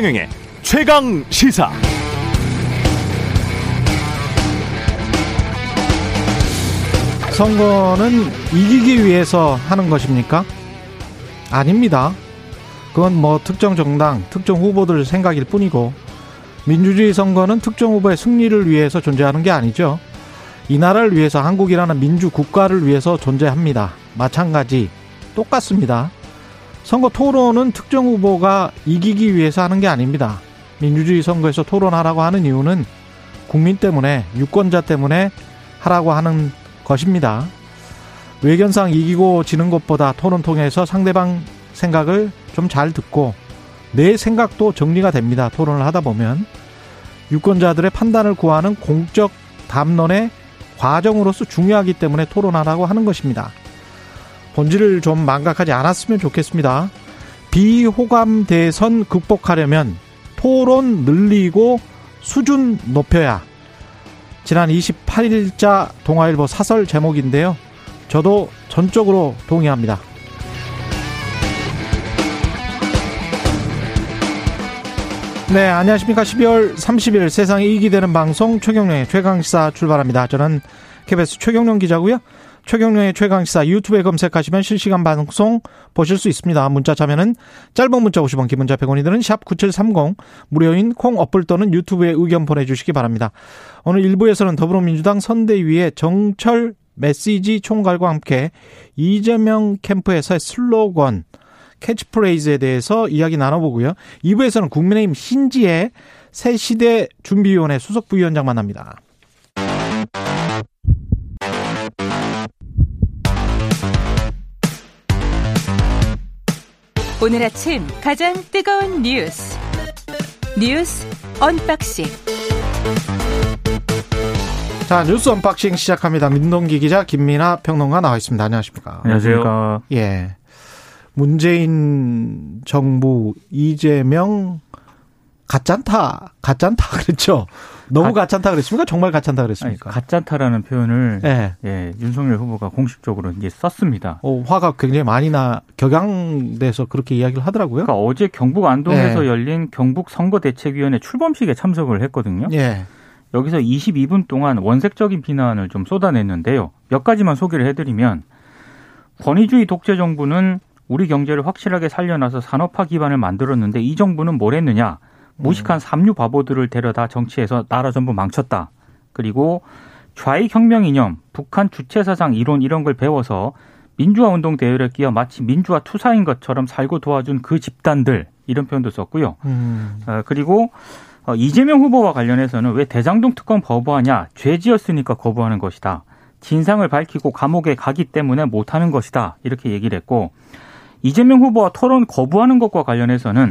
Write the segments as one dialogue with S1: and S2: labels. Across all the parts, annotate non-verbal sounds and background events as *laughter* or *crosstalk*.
S1: 최경영의 최강 시사.
S2: 선거는 이기기 위해서 하는 것입니까? 아닙니다. 그건 뭐 특정 정당, 특정 후보들 생각일 뿐이고 민주주의 선거는 특정 후보의 승리를 위해서 존재하는 게 아니죠. 이 나라를 위해서 한국이라는 민주 국가를 위해서 존재합니다. 마찬가지 똑같습니다. 선거 토론은 특정 후보가 이기기 위해서 하는 게 아닙니다. 민주주의 선거에서 토론하라고 하는 이유는 국민 때문에 유권자 때문에 하라고 하는 것입니다. 외견상 이기고 지는 것보다 토론 통해서 상대방 생각을 좀 잘 듣고 내 생각도 정리가 됩니다. 토론을 하다 보면 유권자들의 판단을 구하는 공적 담론의 과정으로서 중요하기 때문에 토론하라고 하는 것입니다. 본질을 좀 망각하지 않았으면 좋겠습니다. 비호감 대선 극복하려면 토론 늘리고 수준 높여야 지난 28일자 동아일보 사설 제목인데요. 저도 전적으로 동의합니다. 네, 안녕하십니까. 12월 30일 세상에 이익이 되는 방송 최경령의 최강시사 출발합니다. 저는 KBS 최경령 기자고요. 최경령의 최강시사 유튜브에 검색하시면 실시간 방송 보실 수 있습니다. 문자 참여는 짧은 문자 50원, 긴 문자 100원이 드는 샵 9730 무료인 콩 어플 또는 유튜브에 의견 보내주시기 바랍니다. 오늘 1부에서는 더불어민주당 선대위의 정철 메시지 총괄과 함께 이재명 캠프에서의 슬로건 캐치프레이즈에 대해서 이야기 나눠보고요. 2부에서는 국민의힘 신지의 새 시대 준비위원회 수석 부위원장 만납니다.
S3: 오늘 아침 가장 뜨거운 뉴스 뉴스 unboxing
S2: 자 뉴스 unboxing 시작합니다. 민동기 기자 김민아 평론가 나와 있습니다. 안녕하십니까?
S4: 안녕하세요.
S2: 예. 문재인 정부 이재명 가짠타 가짠타 *laughs* 그랬죠. 너무 가, 짠타 그랬습니까? 정말 가짠타 그랬습니까?
S4: 아니, 가짠타라는 표현을
S2: 예.
S4: 예, 윤석열 후보가 공식적으로 이제 썼습니다.
S2: 어, 화가 굉장히 많이 나 격양돼서 그렇게 이야기를 하더라고요.
S4: 그러니까 어제 경북 안동에서 예. 열린 경북 선거대책위원회 출범식에 참석을 했거든요.
S2: 예.
S4: 여기서 22분 동안 원색적인 비난을 좀 쏟아냈는데요. 몇 가지만 소개를 해드리면 권위주의 독재 정부는 우리 경제를 확실하게 살려놔서 산업화 기반을 만들었는데 이 정부는 뭘 했느냐? 무식한 삼류 바보들을 데려다 정치에서 나라 전부 망쳤다. 그리고 좌익 혁명 이념, 북한 주체 사상 이론 이런 걸 배워서 민주화 운동 대열에 끼어 마치 민주화 투사인 것처럼 살고 도와준 그 집단들 이런 표현도 썼고요. 음. 어, 그리고 어, 이재명 후보와 관련해서는 왜 대장동 특검 거부하냐? 죄지었으니까 거부하는 것이다. 진상을 밝히고 감옥에 가기 때문에 못하는 것이다. 이렇게 얘기를 했고 이재명 후보와 토론 거부하는 것과 관련해서는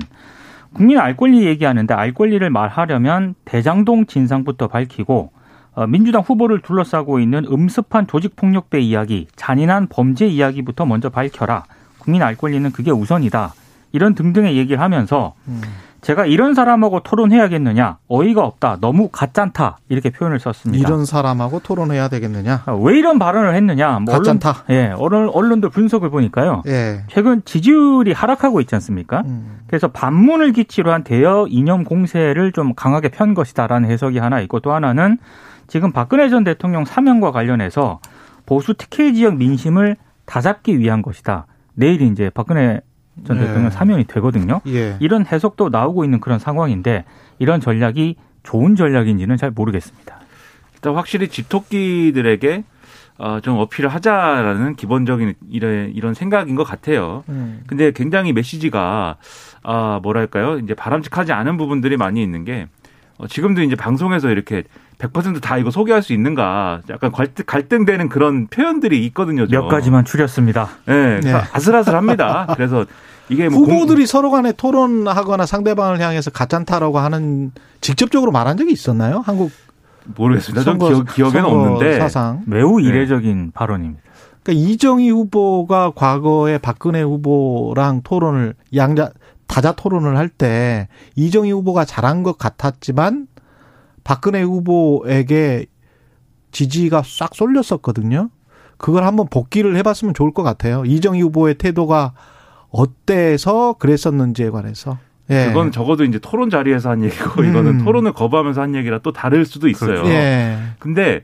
S4: 국민 알 권리 얘기하는데 알 권리를 말하려면 대장동 진상부터 밝히고 어, 민주당 후보를 둘러싸고 있는 음습한 조직폭력배 이야기, 잔인한 범죄 이야기부터 먼저 밝혀라. 국민 알 권리는 그게 우선이다. 이런 등등의 얘기를 하면서 음. 제가 이런 사람하고 토론해야겠느냐 어이가 없다 너무 가짠타 이렇게 표현을 썼습니다.
S2: 이런 사람하고 토론해야 되겠느냐?
S4: 아, 왜 이런 발언을 했느냐?
S2: 뭐 가짠타.
S4: 언론, 예, 언론 언론들 분석을 보니까요. 예. 최근 지지율이 하락하고 있지 않습니까? 음. 그래서 반문을 기치로 한 대여 이념 공세를 좀 강하게 편 것이다라는 해석이 하나 있고 또 하나는 지금 박근혜 전 대통령 사면과 관련해서 보수 특혜 지역 민심을 다잡기 위한 것이다. 내일 이제 박근혜 전 네. 대통령 사면이 되거든요. 예. 이런 해석도 나오고 있는 그런 상황인데 이런 전략이 좋은 전략인지는 잘 모르겠습니다.
S5: 일단 확실히 집토끼들에게 어, 좀 어필을 하자라는 기본적인 이런, 이런 생각인 것 같아요. 음. 근데 굉장히 메시지가, 아, 뭐랄까요. 이제 바람직하지 않은 부분들이 많이 있는 게, 어, 지금도 이제 방송에서 이렇게 100%다 이거 소개할 수 있는가 약간 갈등, 갈등되는 그런 표현들이 있거든요.
S4: 몇 가지만 추렸습니다.
S5: 네, 네. 아슬아슬합니다. 그래서 이게
S2: 뭐 후보들이 공... 서로 간에 토론하거나 상대방을 향해서 가짠타라고 하는 직접적으로 말한 적이 있었나요? 한국
S5: 모르겠습니다. 전 기억, 기억 에는 없는데
S2: 사상
S4: 매우 네. 이례적인 네. 발언입니다.
S2: 그러니까 이정희 후보가 과거에 박근혜 후보랑 토론을 양자 다자 토론을 할 때 이정희 후보가 잘한 것 같았지만 박근혜 후보에게 지지가 싹 쏠렸었거든요. 그걸 한번 복귀를 해봤으면 좋을 것 같아요. 이정희 후보의 태도가 어때서 그랬었는지에 관해서.
S5: 예. 그건 적어도 이제 토론 자리에서 한 얘기고 음. 이거는 토론을 거부하면서 한 얘기라 또 다를 수도 있어요. 예. 근데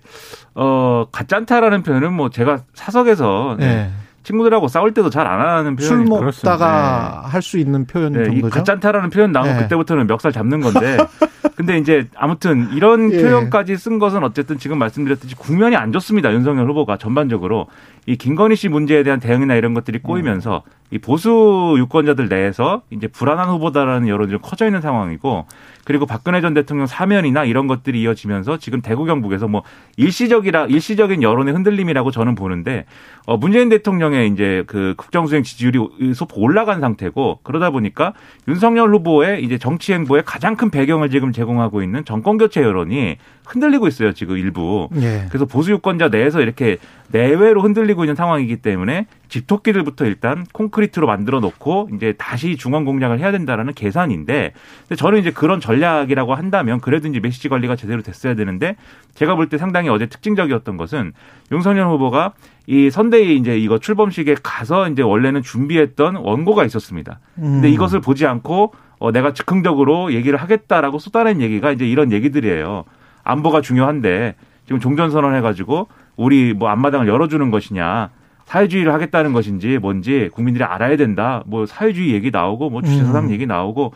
S5: 어 가짠타라는 표현은 뭐 제가 사석에서 네. 예. 친구들하고 싸울 때도 잘 안 하는 표현이
S2: 술 먹다가 네. 할수 있는 표현 네, 정도죠. 이
S5: 가짠타라는 표현 나오면 네. 그때부터는 멱살 잡는 건데 *laughs* 근데 이제 아무튼 이런 예. 표현까지 쓴 것은 어쨌든 지금 말씀드렸듯이 국면이 안 좋습니다. 윤석열 후보가 전반적으로 이 김건희 씨 문제에 대한 대응이나 이런 것들이 꼬이면서 이 보수 유권자들 내에서 이제 불안한 후보다라는 여론이 좀 커져 있는 상황이고 그리고 박근혜 전 대통령 사면이나 이런 것들이 이어지면서 지금 대구 경북에서 뭐 일시적이라 일시적인 여론의 흔들림이라고 저는 보는데 어 문재인 대통령의 이제 그 국정 수행 지지율이 소폭 올라간 상태고 그러다 보니까 윤석열 후보의 이제 정치 행보의 가장 큰 배경을 지금 제공하고 있는 정권 교체 여론이 흔들리고 있어요 지금 일부. 예. 그래서 보수 유권자 내에서 이렇게 내외로 흔들리고 있는 상황이기 때문에 집토끼들부터 일단 콘크리트로 만들어 놓고 이제 다시 중앙 공략을 해야 된다라는 계산인데 저는 이제 그런 전략이라고 한다면 그래도 이제 메시지 관리가 제대로 됐어야 되는데 제가 볼 때 상당히 어제 특징적이었던 것은 윤석열 후보가 이 선대위 이제 이거 출범식에 가서 이제 원래는 준비했던 원고가 있었습니다. 근데 음. 이것을 보지 않고 어 내가 즉흥적으로 얘기를 하겠다라고 쏟아낸 얘기가 이제 이런 얘기들이에요. 안보가 중요한데 지금 종전선언 해가지고 우리 뭐 앞마당을 열어주는 것이냐 사회주의를 하겠다는 것인지 뭔지 국민들이 알아야 된다. 뭐 사회주의 얘기 나오고 뭐 주체사상 음. 얘기 나오고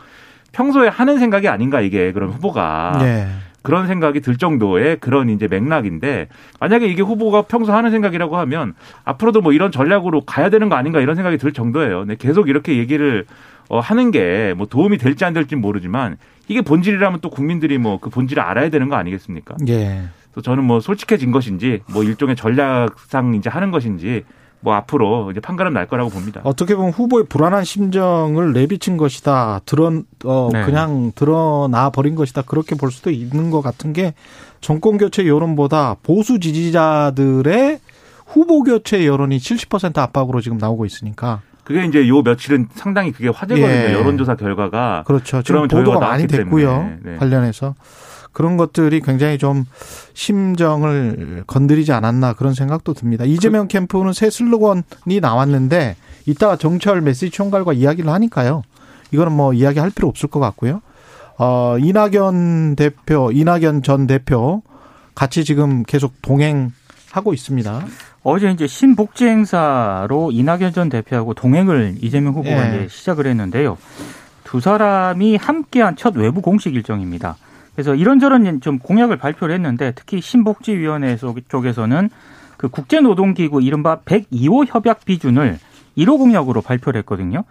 S5: 평소에 하는 생각이 아닌가 이게 그런 후보가 네. 그런 생각이 들 정도의 그런 이제 맥락인데 만약에 이게 후보가 평소 하는 생각이라고 하면 앞으로도 뭐 이런 전략으로 가야 되는 거 아닌가 이런 생각이 들 정도예요. 근데 계속 이렇게 얘기를 어 하는 게 뭐 도움이 될지 안 될지 모르지만 이게 본질이라면 또 국민들이 뭐 그 본질을 알아야 되는 거 아니겠습니까? 예. 그래서 저는 뭐 솔직해진 것인지 뭐 일종의 전략상 이제 하는 것인지 뭐 앞으로 이제 판가름 날 거라고 봅니다.
S2: 어떻게 보면 후보의 불안한 심정을 내비친 것이다. 드러 어 네. 그냥 드러나 버린 것이다. 그렇게 볼 수도 있는 것 같은 게 정권 교체 여론보다 보수 지지자들의 후보 교체 여론이 70% 압박으로 지금 나오고 있으니까.
S5: 그게 이제 요 며칠은 상당히 그게 화제거든요. 예. 여론조사 결과가.
S2: 그렇죠. 지금 보도가 많이 됐고요. 네. 관련해서. 그런 것들이 굉장히 좀 심정을 건드리지 않았나 그런 생각도 듭니다. 이재명 그, 캠프는 새 슬로건이 나왔는데 이따가 정철 메시지 총괄과 이야기를 하니까요. 이거는 뭐 이야기할 필요 없을 것 같고요. 어, 이낙연 대표, 이낙연 전 대표 같이 지금 계속 동행 하고 있습니다.
S4: 어제 이제 신복지 행사로 이낙연 전 대표하고 동행을 이재명 후보가 예. 이제 시작을 했는데요. 두 사람이 함께한 첫 외부 공식 일정입니다. 그래서 이런저런 좀 공약을 발표를 했는데 특히 신복지위원회 쪽에서는 그 국제노동기구 이른바 102호 협약 비준을 1호 공약으로 발표를 했거든요.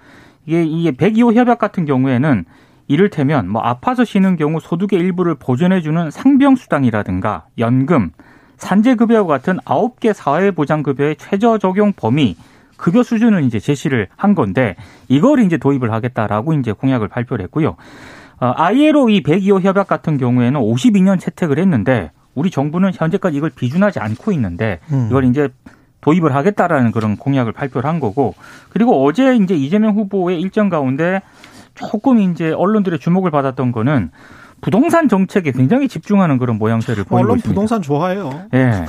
S4: 이게 이게 102호 협약 같은 경우에는 이를테면 뭐 아파서 쉬는 경우 소득의 일부를 보전해주는 상병 수당이라든가 연금, 산재급여와 같은 9개 사회보장급여의 최저 적용 범위 급여 수준을 이제 제시를 한 건데 이걸 이제 도입을 하겠다라고 이제 공약을 발표를 했고요. 어, ILO 이 102호 협약 같은 경우에는 52년 채택을 했는데 우리 정부는 현재까지 이걸 비준하지 않고 있는데 음. 이걸 이제 도입을 하겠다라는 그런 공약을 발표를 한 거고 그리고 어제 이제 이재명 후보의 일정 가운데 조금 이제 언론들의 주목을 받았던 거는 부동산 정책에 굉장히 집중하는 그런 모양새를 보이고
S2: 언론
S4: 있습니다.
S2: 부동산 좋아해요.
S4: 예.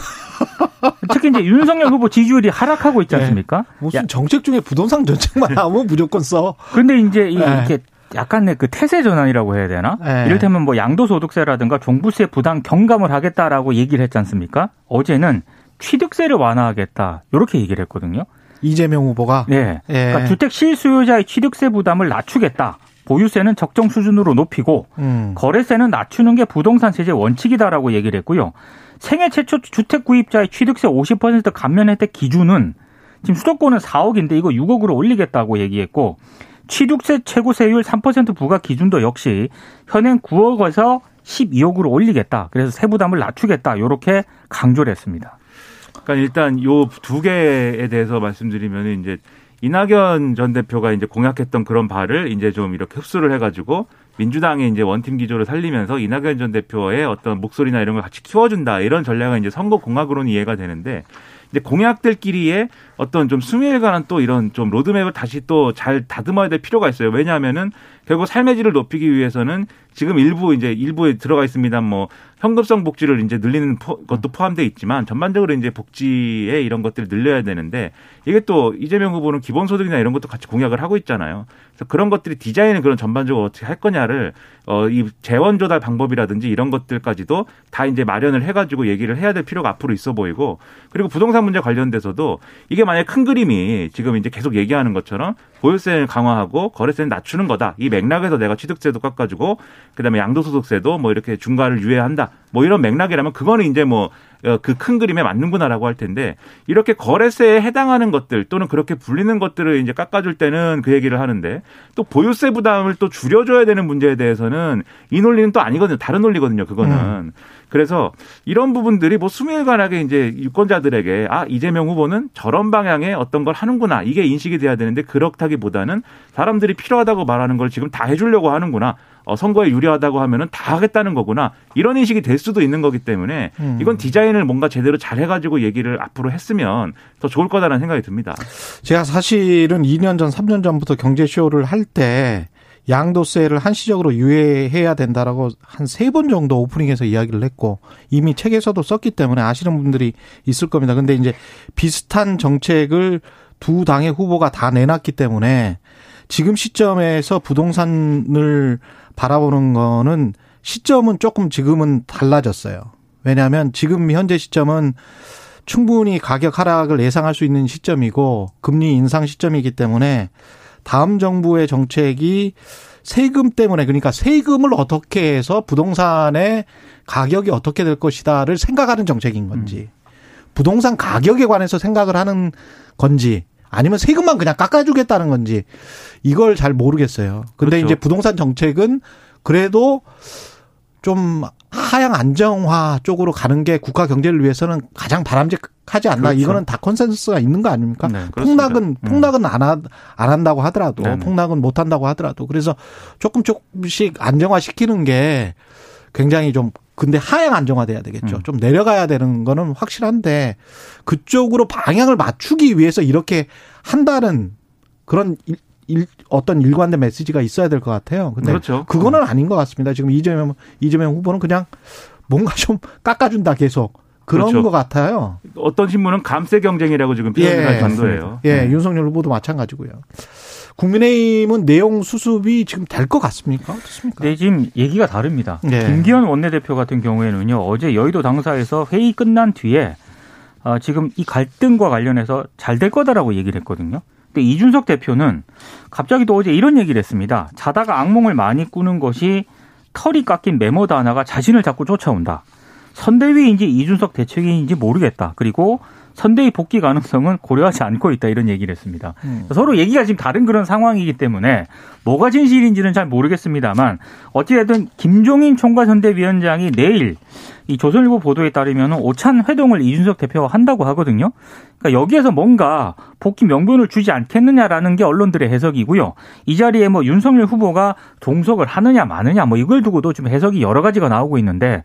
S4: 특히 이제 윤석열 후보 지지율이 하락하고 있지 네. 않습니까? 네.
S2: 무슨 정책 중에 부동산 정책만 하면 무조건 써.
S4: 그런데 이제 네. 이렇게 약간의 그 태세 전환이라고 해야 되나? 네. 이를테면 뭐 양도소득세라든가 종부세 부담 경감을 하겠다라고 얘기를 했지 않습니까? 어제는 취득세를 완화하겠다. 이렇게 얘기를 했거든요.
S2: 이재명 후보가?
S4: 네. 예. 그러니까 주택 실수요자의 취득세 부담을 낮추겠다. 보유세는 적정 수준으로 높이고 음. 거래세는 낮추는 게 부동산 세제 원칙이다라고 얘기를 했고요. 생애 최초 주택 구입자의 취득세 50% 감면 혜택 기준은 지금 수도권은 4억인데 이거 6억으로 올리겠다고 얘기했고 취득세 최고 세율 3% 부과 기준도 역시 현행 9억에서 12억으로 올리겠다. 그래서 세부담을 낮추겠다. 이렇게 강조를 했습니다.
S5: 그러니까 일단 요 두 개에 대해서 말씀드리면 이제 이낙연 전 대표가 이제 공약했던 그런 바를 이제 좀 이렇게 흡수를 해가지고 민주당의 이제 원팀 기조를 살리면서 이낙연 전 대표의 어떤 목소리나 이런 걸 같이 키워준다 이런 전략은 이제 선거 공약으로는 이해가 되는데 이제 공약들끼리의 어떤 좀 수미에 관한 또 이런 좀 로드맵을 다시 또 잘 다듬어야 될 필요가 있어요. 왜냐하면은 결국 삶의 질을 높이기 위해서는 지금 일부 이제 일부에 들어가 있습니다. 뭐 현금성 복지를 이제 늘리는 것도 포함되어 있지만 전반적으로 이제 복지에 이런 것들을 늘려야 되는데 이게 또 이재명 후보는 기본소득이나 이런 것도 같이 공약을 하고 있잖아요. 그래서 그런 것들이 디자인을 그런 전반적으로 어떻게 할 거냐를 어 이 재원 조달 방법이라든지 이런 것들까지도 다 이제 마련을 해가지고 얘기를 해야 될 필요가 앞으로 있어 보이고 그리고 부동산 문제 관련돼서도 이게 만약 큰 그림이 지금 이제 계속 얘기하는 것처럼 보유세를 강화하고 거래세는 낮추는 거다. 이 맥락에서 내가 취득세도 깎아주고 그다음에 양도소득세도 뭐 이렇게 중과를 유예한다. 뭐 이런 맥락이라면 그거는 이제 뭐 그 큰 그림에 맞는구나라고 할 텐데 이렇게 거래세에 해당하는 것들 또는 그렇게 불리는 것들을 이제 깎아줄 때는 그 얘기를 하는데 또 보유세 부담을 또 줄여줘야 되는 문제에 대해서는 이 논리는 또 아니거든요. 다른 논리거든요. 그거는. 음. 그래서 이런 부분들이 뭐 수밀관하게 이제 유권자들에게 아 이재명 후보는 저런 방향의 어떤 걸 하는구나 이게 인식이 돼야 되는데 그렇다기보다는 사람들이 필요하다고 말하는 걸 지금 다 해주려고 하는구나 어, 선거에 유리하다고 하면은 다 하겠다는 거구나 이런 인식이 될 수도 있는 거기 때문에 음. 이건 디자인을 뭔가 제대로 잘 해가지고 얘기를 앞으로 했으면 더 좋을 거다라는 생각이 듭니다.
S2: 제가 사실은 2년 전, 3년 전부터 경제 쇼를 할 때 양도세를 한시적으로 유예해야 된다라고 한 세 번 정도 오프닝에서 이야기를 했고 이미 책에서도 썼기 때문에 아시는 분들이 있을 겁니다. 근데 이제 비슷한 정책을 두 당의 후보가 다 내놨기 때문에 지금 시점에서 부동산을 바라보는 거는 시점은 조금 지금은 달라졌어요. 왜냐하면 지금 현재 시점은 충분히 가격 하락을 예상할 수 있는 시점이고 금리 인상 시점이기 때문에 다음 정부의 정책이 세금 때문에 그러니까 세금을 어떻게 해서 부동산의 가격이 어떻게 될 것이다를 생각하는 정책인 건지 음. 부동산 가격에 관해서 생각을 하는 건지 아니면 세금만 그냥 깎아주겠다는 건지 이걸 잘 모르겠어요. 근데 그렇죠. 이제 부동산 정책은 그래도 좀 하향 안정화 쪽으로 가는 게 국가 경제를 위해서는 가장 바람직하지 않나. 그렇죠. 이거는 다 consensus가 있는 거 아닙니까? 네, 폭락은 음. 폭락은 안, 하, 안 한다고 하더라도 네네. 폭락은 못 한다고 하더라도 그래서 조금 조금씩 안정화 시키는 게 굉장히 좀 근데 하향 안정화돼야 되겠죠. 음. 좀 내려가야 되는 거는 확실한데 그쪽으로 방향을 맞추기 위해서 이렇게 한다는 그런 일, 어떤 일관된 메시지가 있어야 될 것 같아요. 근데 그렇죠. 그거는 아닌 것 같습니다. 지금 이재명 이재명 후보는 그냥 뭔가 좀 깎아준다 계속. 그런 그렇죠. 것 같아요.
S5: 어떤 신문은 감세 경쟁이라고 지금 표현할 예. 정도예요.
S2: 예, 네. 윤석열 후보도 마찬가지고요. 국민의힘은 내용 수습이 지금 될 것 같습니까? 어떻습니까?
S4: 네, 지금 얘기가 다릅니다. 네. 김기현 원내대표 같은 경우에는요, 어제 여의도 당사에서 회의 끝난 뒤에 어, 지금 이 갈등과 관련해서 잘 될 거다라고 얘기를 했거든요. 근데 이준석 대표는 갑자기 또 어제 이런 얘기를 했습니다. 자다가 악몽을 많이 꾸는 것이 털이 깎인 메모다 하나가 자신을 자꾸 쫓아온다. 선대위인지 이준석 대책인지 모르겠다. 그리고 선대위 복귀 가능성은 고려하지 않고 있다 이런 얘기를 했습니다. 음. 서로 얘기가 지금 다른 그런 상황이기 때문에 뭐가 진실인지는 잘 모르겠습니다만 어찌됐든 김종인 총괄선대위원장이 내일 이 조선일보 보도에 따르면 오찬 회동을 이준석 대표가 한다고 하거든요. 그러니까 여기에서 뭔가 복귀 명분을 주지 않겠느냐라는 게 언론들의 해석이고요. 이 자리에 뭐 윤석열 후보가 동석을 하느냐 마느냐 뭐 이걸 두고도 좀 해석이 여러 가지가 나오고 있는데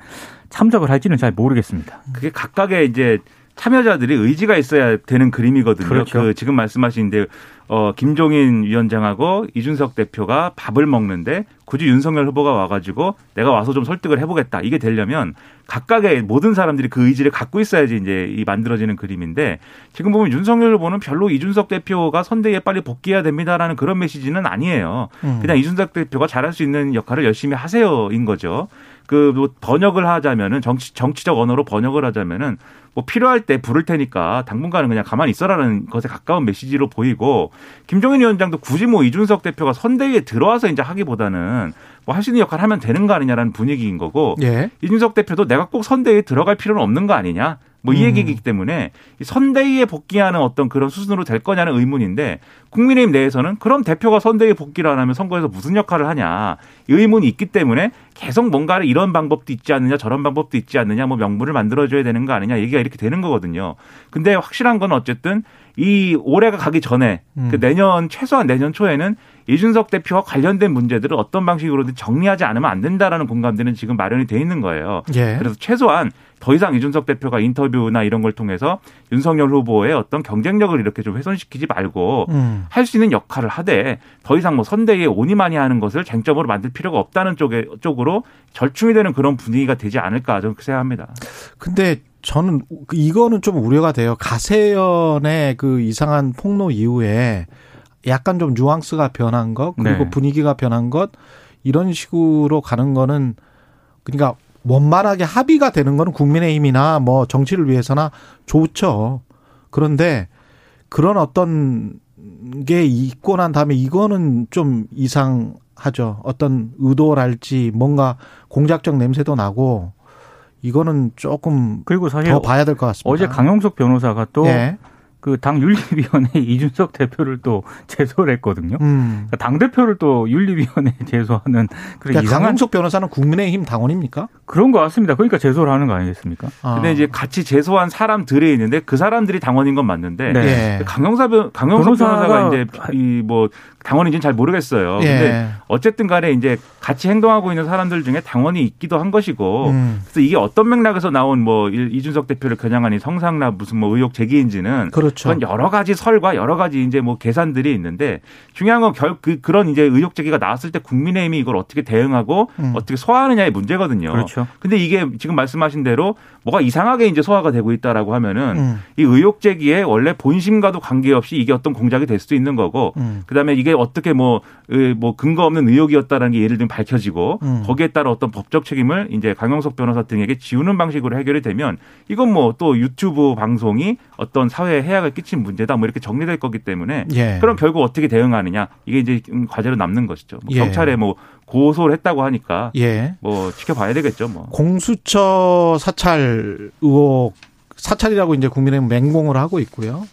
S4: 참석을 할지는 잘 모르겠습니다.
S5: 그게 각각의 이제 참여자들이 의지가 있어야 되는 그림이거든요. 그렇죠. 그 지금 말씀하신 데 어 김종인 위원장하고 이준석 대표가 밥을 먹는데 굳이 윤석열 후보가 와가지고 내가 와서 좀 설득을 해보겠다 이게 되려면 각각의 모든 사람들이 그 의지를 갖고 있어야지 이제 이 만들어지는 그림인데 지금 보면 윤석열 후보는 별로 이준석 대표가 선대위에 빨리 복귀해야 됩니다라는 그런 메시지는 아니에요. 음. 그냥 이준석 대표가 잘할 수 있는 역할을 열심히 하세요인 거죠. 그 번역을 하자면은 정치 정치적 언어로 번역을 하자면은 뭐 필요할 때 부를 테니까 당분간은 그냥 가만히 있어라는 것에 가까운 메시지로 보이고 김종인 위원장도 굳이 뭐 이준석 대표가 선대위에 들어와서 이제 하기보다는 뭐 있는 역할 하면 되는 거 아니냐라는 분위기인 거고 예. 이준석 대표도 내가 꼭 선대위에 들어갈 필요는 없는 거 아니냐 뭐이 음. 얘기이기 때문에 선대위에 복귀하는 어떤 그런 수순으로 될 거냐는 의문인데 국민의힘 내에서는 그럼 대표가 선대위에 복귀를 안 하면 선거에서 무슨 역할을 하냐 이 의문이 있기 때문에 계속 뭔가를 이런 방법도 있지 않느냐 저런 방법도 있지 않느냐 뭐 명분을 만들어줘야 되는 거 아니냐 얘기가 이렇게 되는 거거든요. 근데 확실한 건 어쨌든 이 올해가 가기 전에 음. 그 내년 최소한 내년 초에는 이준석 대표와 관련된 문제들을 어떤 방식으로든 정리하지 않으면 안 된다라는 공감대는 지금 마련이 돼 있는 거예요. 예. 그래서 최소한 더 이상 이준석 대표가 인터뷰나 이런 걸 통해서 윤석열 후보의 어떤 경쟁력을 이렇게 좀 훼손시키지 말고 음. 할수 있는 역할을 하되 더 이상 뭐 선대위에 오니 많이 하는 것을 쟁점으로 만들 필요가 없다는 쪽에 쪽으로 절충이 되는 그런 분위기가 되지 않을까 저는 생각합니다.
S2: 근데 저는 이거는 좀 우려가 돼요. 가세연의 그 이상한 폭로 이후에 약간 좀 뉘앙스가 변한 것 그리고 네. 분위기가 변한 것 이런 식으로 가는 거는 그러니까 원만하게 합의가 되는 거는 국민의힘이나 뭐 정치를 위해서나 좋죠. 그런데 그런 어떤 게 있고 난 다음에 이거는 좀 이상하죠. 어떤 의도랄지 뭔가 공작적 냄새도 나고 이거는 조금 그리고 사실 더 봐야 될 것 같습니다.
S4: 어제 강용석 변호사가 또 예. 그 당 윤리위원회 *laughs* 이준석 대표를 또 제소를 했거든요. 음. 그러니까 당 대표를 또 윤리위원회 *laughs* 제소하는
S2: 그런 그러니까 이상한 강용석 변호사는 국민의힘 당원입니까?
S4: 그런 것 같습니다. 그러니까 제소를 하는 거 아니겠습니까?
S5: 아. 근데 이제 같이 제소한 사람들이 있는데 그 사람들이 당원인 건 맞는데 네. 강용사 변, 강용석 변호사가, 변호사가 이제 이 뭐 당원인지는 잘 모르겠어요. 예. 근데 어쨌든 간에 이제 같이 행동하고 있는 사람들 중에 당원이 있기도 한 것이고 음. 그래서 이게 어떤 맥락에서 나온 뭐 이준석 대표를 겨냥하니 성상납 무슨 뭐 의혹 제기인지는 그렇죠. 그건 여러 가지 설과 여러 가지 이제 뭐 계산들이 있는데 중요한 건 결 그 그런 이제 의혹 제기가 나왔을 때 국민의힘이 이걸 어떻게 대응하고 음. 어떻게 소화하느냐의 문제거든요. 그렇죠. 근데 이게 지금 말씀하신 대로 뭐가 이상하게 이제 소화가 되고 있다라고 하면은 음. 이 의혹 제기에 원래 본심과도 관계없이 이게 어떤 공작이 될 수도 있는 거고 음. 그다음에 이게 어떻게 뭐뭐 뭐 근거 없는 의혹이었다라는 게 예를 들면 밝혀지고 음. 거기에 따라 어떤 법적 책임을 이제 강영석 변호사 등에게 지우는 방식으로 해결이 되면 이건 뭐 또 유튜브 방송이 어떤 사회에 해악을 끼친 문제다 뭐 이렇게 정리될 거기 때문에 예. 그럼 결국 어떻게 대응하느냐 이게 이제 과제로 남는 것이죠. 뭐 예. 경찰에 뭐 고소를 했다고 하니까 예. 뭐 지켜봐야 되겠죠. 뭐
S2: 공수처 사찰 의혹 사찰이라고 이제 국민의힘 맹공을 하고 있고요.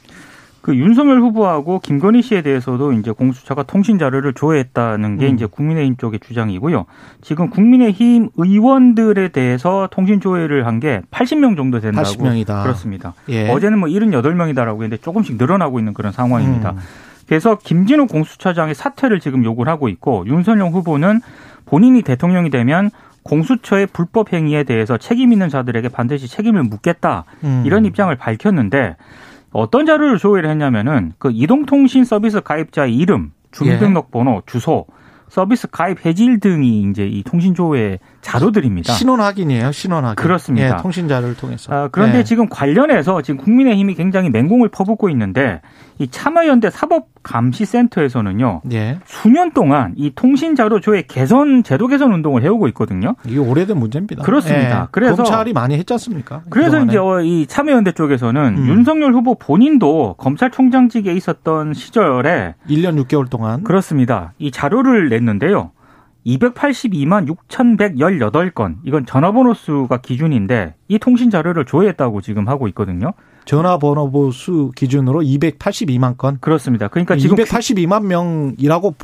S4: 그 윤석열 후보하고 김건희 씨에 대해서도 이제 공수처가 통신 자료를 조회했다는 게 음. 이제 국민의힘 쪽의 주장이고요. 지금 국민의힘 의원들에 대해서 통신 조회를 한 게 80명 정도 된다고 80명이다. 그렇습니다. 예. 어제는 뭐 78명이다라고 했는데 조금씩 늘어나고 있는 그런 상황입니다. 음. 그래서 김진우 공수처장의 사퇴를 지금 요구를 하고 있고 윤석열 후보는 본인이 대통령이 되면 공수처의 불법 행위에 대해서 책임 있는 자들에게 반드시 책임을 묻겠다 음. 이런 입장을 밝혔는데 어떤 자료를 조회를 했냐면은 그 이동통신 서비스 가입자의 이름, 주민등록번호, 예. 주소, 서비스 가입 해지일 등이 이제 이 통신 조회 자료들입니다.
S2: 신원 확인이에요, 신원 확인.
S4: 그렇습니다.
S2: 예, 통신 자료를 통해서.
S4: 아, 그런데 예. 지금 관련해서 지금 국민의힘이 굉장히 맹공을 퍼붓고 있는데 이 참여연대 사법감시센터에서는요. 예. 수년 동안 이 통신 자료 조회 개선 제도 개선 운동을 해오고 있거든요.
S2: 이게 오래된 문제입니다.
S4: 그렇습니다.
S2: 예. 그래서 검찰이 많이 했지 않습니까?
S4: 그래서 그동안에. 이제 어, 이 참여연대 쪽에서는 음. 윤석열 후보 본인도 검찰총장직에 있었던 시절에
S2: 1년 6개월 동안
S4: 그렇습니다. 이 자료를 냈는데요. 282만 6,118건. 이건 전화번호 수가 기준인데 이 통신 자료를 조회했다고 지금 하고 있거든요.
S2: 전화번호 수 기준으로 282만 건.
S4: 그렇습니다. 그러니까
S2: 지금 282만 명이라고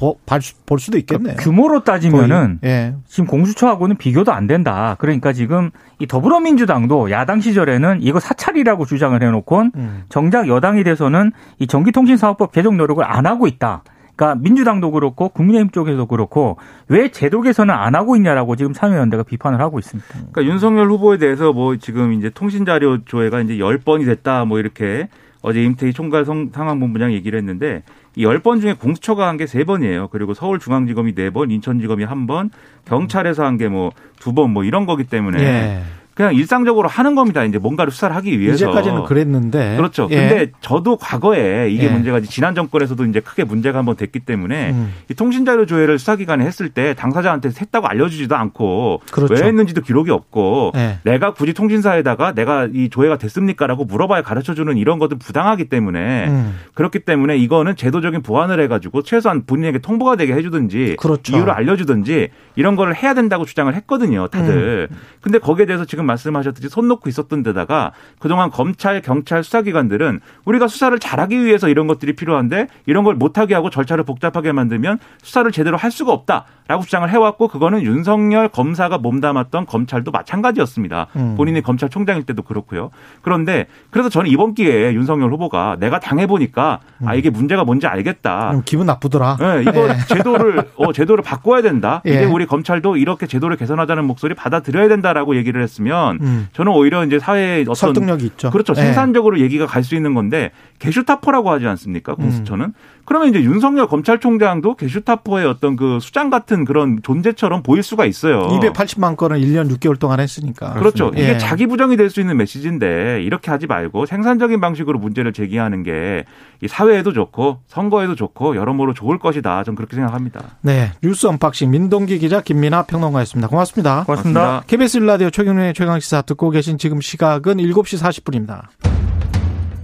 S2: 볼 수도 있겠네요.
S4: 그러니까 규모로 따지면은 예. 지금 공수처하고는 비교도 안 된다. 그러니까 지금 이 더불어민주당도 야당 시절에는 이거 사찰이라고 주장을 해놓고 음. 정작 여당이 돼서는 이 전기통신사업법 개정 노력을 안 하고 있다. 그러니까 민주당도 그렇고 국민의힘 쪽에도 그렇고 왜 제도 개선을 안 하고 있냐라고 지금 참여연대가 비판을 하고 있습니다.
S5: 그러니까 윤석열 후보에 대해서 뭐 지금 이제 통신 자료 조회가 이제 10번이 됐다 뭐 이렇게 어제 임태희 총괄 상황본부장 얘기를 했는데 이 10번 중에 공수처가 한게 3번이에요. 그리고 서울중앙지검이 4번, 인천지검이 1번, 경찰에서 한 게뭐 2번 뭐 이런 거기 때문에 예. 그냥 일상적으로 하는 겁니다. 이제 뭔가를 수사를 하기 위해서.
S2: 이제까지는 그랬는데.
S5: 그렇죠. 예. 근데 저도 과거에 이게 예. 문제가 지난 정권에서도 이제 크게 문제가 한번 됐기 때문에 음. 이 통신자료 조회를 수사기관에 했을 때 당사자한테 했다고 알려주지도 않고 그렇죠. 왜 했는지도 기록이 없고 예. 내가 굳이 통신사에다가 내가 이 조회가 됐습니까라고 물어봐야 가르쳐주는 이런 것도 부당하기 때문에 음. 그렇기 때문에 이거는 제도적인 보완을 해가지고 최소한 본인에게 통보가 되게 해주든지 그렇죠. 이유를 알려주든지 이런 거를 해야 된다고 주장을 했거든요. 다들. 음. 근데 거기에 대해서 지금 말씀하셨듯이 손 놓고 있었던 데다가 그동안 검찰, 경찰 수사기관들은 우리가 수사를 잘하기 위해서 이런 것들이 필요한데 이런 걸 못하게 하고 절차를 복잡하게 만들면 수사를 제대로 할 수가 없다라고 주장을 해왔고 그거는 윤석열 검사가 몸담았던 검찰도 마찬가지였습니다. 음. 본인이 검찰총장일 때도 그렇고요. 그런데 그래서 저는 이번 기회에 윤석열 후보가 내가 당해보니까 음. 아 이게 문제가 뭔지 알겠다.
S2: 기분 나쁘더라.
S5: 네, 이거 예. 제도를 어, 제도를 바꿔야 된다. 예. 이제 우리 검찰도 이렇게 제도를 개선하자는 목소리 받아들여야 된다라고 얘기를 했으면 되면
S2: 음.
S5: 저는 오히려 이제 사회에 어떤
S2: 설득력이 있죠.
S5: 그렇죠.
S2: 예.
S5: 생산적으로 얘기가 갈 수 있는 건데 게슈타포라고 하지 않습니까?
S2: 음.
S5: 공수처는. 그러면 이제 윤석열 검찰총장도 게슈타포의 어떤 그 수장 같은 그런 존재처럼 보일 수가 있어요.
S2: 280만 건을 1년 6개월 동안 했으니까.
S5: 그렇죠.
S2: 예.
S5: 이게 자기 부정이 될 수 있는 메시지인데 이렇게 하지 말고 생산적인 방식으로 문제를 제기하는 게 이 사회에도 좋고 선거에도 좋고 여러모로 좋을 것이다. 저는 그렇게 생각합니다.
S2: 네. 뉴스 unboxing 민동기 기자 김민아 평론가였습니다. 고맙습니다.
S4: 고맙습니다.
S2: KBS 일라디오 최경영의 최강 시사 듣고 계신 지금 시각은 7시 40분입니다.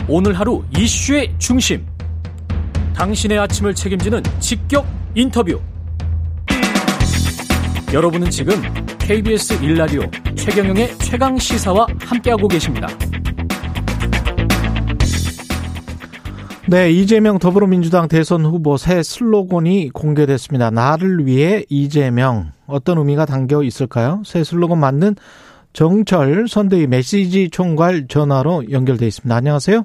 S6: 오늘 하루 이슈의 중심. 당신의 아침을 책임지는 직격 인터뷰. 여러분은 지금 KBS 일라디오 최경영의 최강 시사와 함께하고 계십니다.
S2: 네, 이재명 더불어민주당 대선 후보 새 슬로건이 공개됐습니다. 나를 위해 이재명. 어떤 의미가 담겨 있을까요? 새 슬로건 만든 정철 선대위 메시지 총괄 전화로 연결돼 있습니다. 안녕하세요.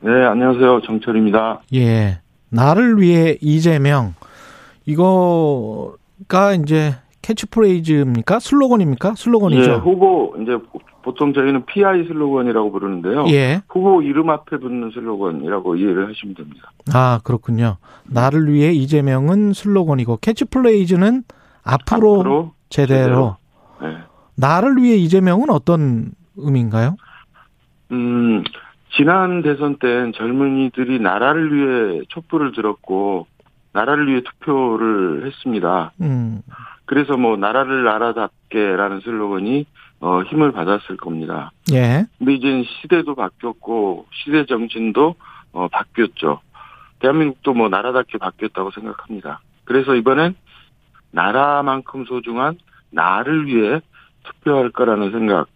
S7: 네, 안녕하세요. 정철입니다.
S2: 예. 나를 위해 이재명. 이거가 이제 캐치프레이즈입니까? 슬로건입니까? 슬로건이죠.
S7: 예, 후보 이제 보통 저희는 PI 슬로건이라고 부르는데요.
S2: 예.
S7: 후보 이름 앞에 붙는 슬로건이라고 이해를 하시면 됩니다.
S2: 아, 그렇군요. 나를 위해 이재명은 슬로건이고 캐치플레이즈는 앞으로,
S7: 앞으로
S2: 제대로.
S7: 네.
S2: 나를 위해 이재명은 어떤 의미인가요?
S7: 음, 지난 대선 때는 젊은이들이 나라를 위해 촛불을 들었고 나라를 위해 투표를 했습니다.
S2: 음.
S7: 그래서 뭐 나라를 나라답게라는 슬로건이 어, 힘을 받았을 겁니다.
S2: 예.
S7: 근데 이제 시대도 바뀌었고 시대 정신도 어, 바뀌었죠. 대한민국도 뭐 나라답게 바뀌었다고 생각합니다. 그래서 이번엔 나라만큼 소중한 나를 위해 투표할 거라는 생각.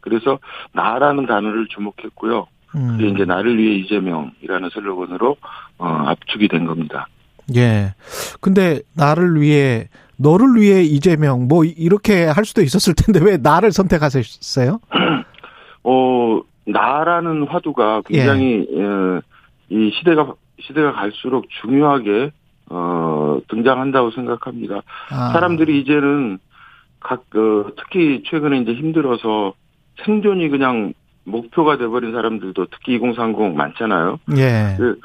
S7: 그래서 나라는 단어를 주목했고요.
S2: 음.
S7: 그게 이제 나를 위해 이재명이라는 슬로건으로 어, 압축이 된 겁니다.
S2: 예. 근데 나를 위해 너를 위해 이재명 뭐 이렇게 할 수도 있었을 텐데 왜 나를 선택하셨어요? *clears throat*
S7: 어 나라는 화두가 굉장히 어, 이 시대가 시대가 갈수록 중요하게 어 등장한다고 생각합니다.
S2: 아.
S7: 사람들이 이제는 각 어, 특히 최근에 이제 힘들어서 생존이 그냥 목표가 돼버린 사람들도 특히 2030 많잖아요.
S2: 예.
S7: 그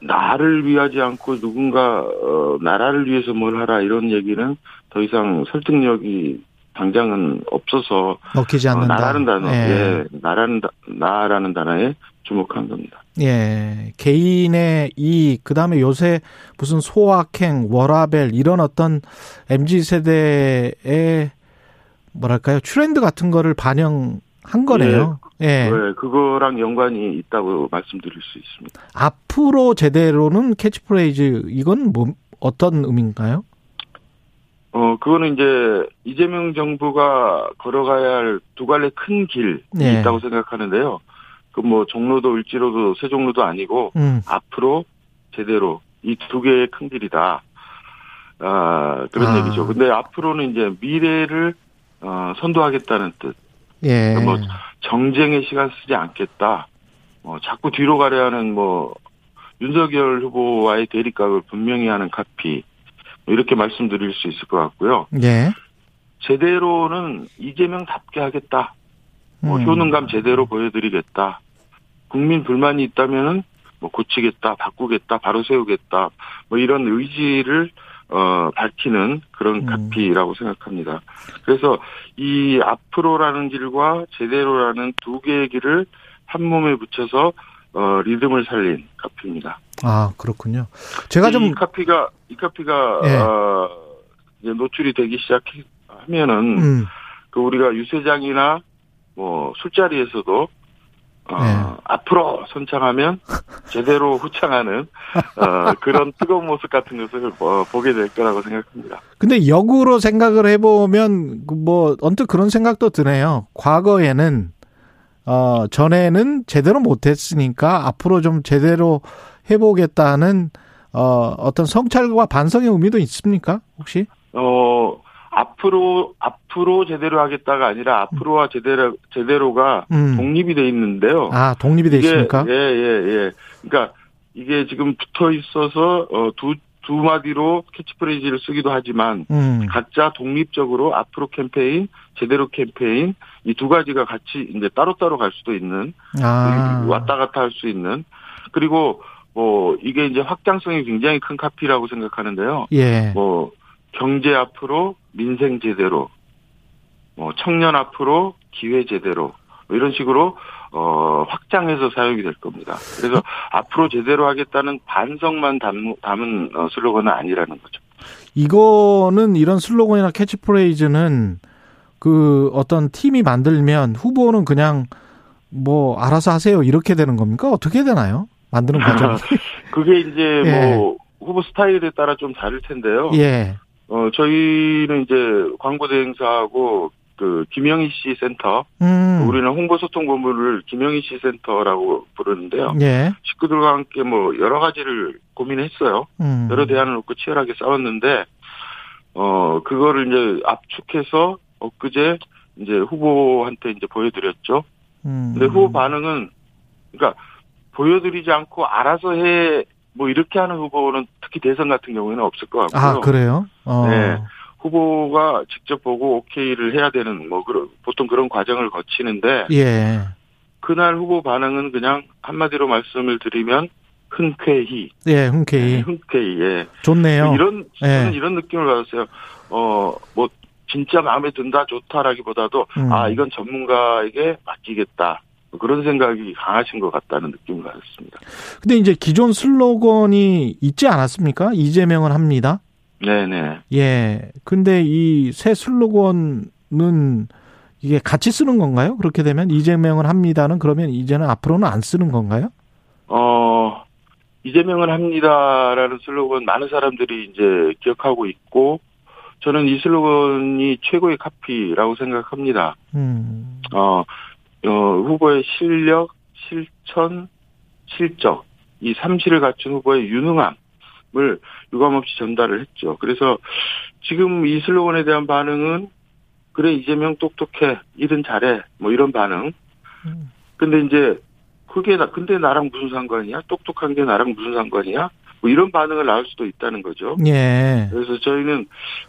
S7: 나를 위하지 않고 누군가 어, 나라를 위해서 뭘 하라 이런 얘기는 더 이상 설득력이 당장은 없어서
S2: 먹히지
S7: 어,
S2: 않는다.
S7: 나라는 단어,
S2: 예.
S7: 예, 나라는 다- 나라는 단어에 주목한 겁니다.
S2: 예. 개인의 이 그 다음에 요새 무슨 소확행, 워라밸 이런 어떤 MZ 세대의 뭐랄까요? 트렌드 같은 거를 반영한 거네요. 예.
S7: 네, 그거랑 연관이 있다고 말씀드릴 수 있습니다.
S2: 앞으로 제대로는 캐치프레이즈 이건 뭐 어떤 의미인가요?
S7: 어, 그거는 이제 이재명 정부가 걸어가야 할 두 갈래 큰 길이
S2: 네.
S7: 있다고 생각하는데요. 그 뭐 종로도 을지로도 세종로도 아니고
S2: 음.
S7: 앞으로 제대로 이 두 개의 큰 길이다. 아, 그런
S2: 아.
S7: 얘기죠. 근데 앞으로는 이제 미래를 어, 선도하겠다는 뜻.
S2: 예.
S7: 뭐 정쟁의 시간 쓰지 않겠다. 뭐 자꾸 뒤로 가려 하는 뭐 윤석열 후보와의 대립각을 분명히 하는 카피. 뭐 이렇게 말씀드릴 수 있을 것 같고요.
S2: 예.
S7: 제대로는 이재명답게 하겠다. 뭐
S2: 음.
S7: 효능감 제대로 보여드리겠다. 국민 불만이 있다면은 뭐 고치겠다, 바꾸겠다, 바로 세우겠다. 뭐 이런 의지를 어 밝히는 그런
S2: 음.
S7: 카피라고 생각합니다. 그래서 이 앞으로라는 길과 제대로라는 두 개의 길을 한 몸에 붙여서 어 리듬을 살린 카피입니다.
S2: 아, 그렇군요. 제가 이좀
S7: 카피가 이 카피가
S2: 예.
S7: 어 이제 노출이 되기 시작하면은
S2: 음.
S7: 그 우리가 유세장이나 뭐 술자리에서도 어,
S2: 네.
S7: 앞으로 선창하면 제대로 후창하는 어, 그런 뜨거운 모습 같은 것을 어, 보게 될 거라고 생각합니다.
S2: 근데 역으로 생각을 해보면 그뭐 언뜻 그런 생각도 드네요. 과거에는 어 전에는 제대로 못했으니까 앞으로 좀 제대로 해보겠다는 어 어떤 성찰과 반성의 의미도 있습니까? 혹시?
S7: 어 앞으로 앞으로 제대로 하겠다가 아니라 앞으로와 제대로 제대로가
S2: 음.
S7: 독립이 돼 있는데요.
S2: 아 독립이 돼 있습니까?
S7: 예, 예, 예. 그러니까 이게 지금 붙어 있어서 어, 두, 두 마디로 캐치프레이즈를 쓰기도 하지만
S2: 음.
S7: 각자 독립적으로 앞으로 캠페인, 제대로 캠페인 이 두 가지가 같이 이제 따로따로 갈 수도 있는
S2: 아.
S7: 왔다 갔다 할 수 있는 그리고 뭐 이게 이제 확장성이 굉장히 큰 카피라고 생각하는데요.
S2: 예.
S7: 뭐 경제 앞으로 민생 제대로 뭐 청년 앞으로 기회 제대로 뭐 이런 식으로 어 확장해서 사용이 될 겁니다. 그래서 앞으로 제대로 하겠다는 반성만 담, 담은 어, 슬로건은 아니라는 거죠.
S2: 이거는 이런 슬로건이나 캐치프레이즈는 그 어떤 팀이 만들면 후보는 그냥 뭐 알아서 하세요 이렇게 되는 겁니까? 어떻게 되나요? 만드는 과정. *laughs*
S7: 그게 이제
S2: 예.
S7: 뭐 후보 스타일에 따라 좀 다를 텐데요.
S2: 예.
S7: 어 저희는 이제 광고 대행사하고 그 김영희 씨 센터
S2: 음.
S7: 우리는 홍보 소통 본부를 김영희 씨 센터라고 부르는데요.
S2: 예.
S7: 식구들과 함께 뭐 여러 가지를 고민했어요.
S2: 음.
S7: 여러 대안을 놓고 치열하게 싸웠는데 어 그거를 이제 압축해서 엊그제 이제 후보한테 이제 보여드렸죠.
S2: 음.
S7: 근데 후보 반응은 그러니까 보여드리지 않고 알아서 해 뭐 이렇게 하는 후보는 특히 대선 같은 경우에는 없을 것 같고요.
S2: 아 그래요? 어.
S7: 네. 후보가 직접 보고 오케이를 해야 되는 뭐 그런 보통 그런 과정을 거치는데
S2: 예.
S7: 그날 후보 반응은 그냥 한마디로 말씀을 드리면 흔쾌히
S2: 예. 흔쾌히
S7: 네, 흔쾌히 예.
S2: 좋네요.
S7: 이런
S2: 예.
S7: 저는 이런 느낌을 받았어요. 어뭐 진짜 마음에 든다 좋다라기보다도
S2: 음.
S7: 아 이건 전문가에게 맡기겠다 뭐 그런 생각이 강하신 것 같다는 느낌을 받았습니다.
S2: 근데 이제 기존 슬로건이 있지 않았습니까? 이재명은 합니다.
S7: 네네.
S2: 예. 근데 이 새 슬로건은 이게 같이 쓰는 건가요? 그렇게 되면 이재명은 합니다는 그러면 이제는 앞으로는 안 쓰는 건가요?
S7: 어, 이재명은 합니다라는 슬로건 많은 사람들이 이제 기억하고 있고, 저는 이 슬로건이 최고의 카피라고 생각합니다.
S2: 음.
S7: 어, 어, 후보의 실력, 실천, 실적, 이 삼시를 갖춘 후보의 유능함을 유감없이 전달을 했죠. 그래서 지금 이 슬로건에 대한 반응은, 그래, 이재명 똑똑해, 일은 잘해, 뭐 이런 반응.
S2: 음.
S7: 근데 이제 그게 나 근데 나랑 무슨 상관이야? 똑똑한 게 나랑 무슨 상관이야? 뭐 이런 반응을 낳을 수도 있다는 거죠.
S2: 예.
S7: 그래서 저희는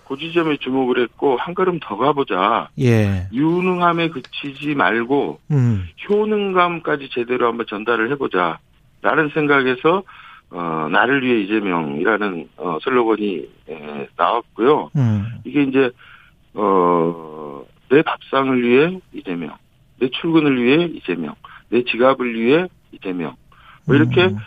S7: 그 지점에 주목을 했고 한 걸음 더 가보자.
S2: 예.
S7: 유능함에 그치지 말고
S2: 음.
S7: 효능감까지 제대로 한번 전달을 해보자. 라는 생각에서 어 나를 위해 이재명이라는 어 슬로건이 에, 나왔고요.
S2: 음.
S7: 이게 이제 어 내 밥상을 위해 이재명, 내 출근을 위해 이재명, 내 지갑을 위해 이재명. 뭐 이렇게
S2: 음.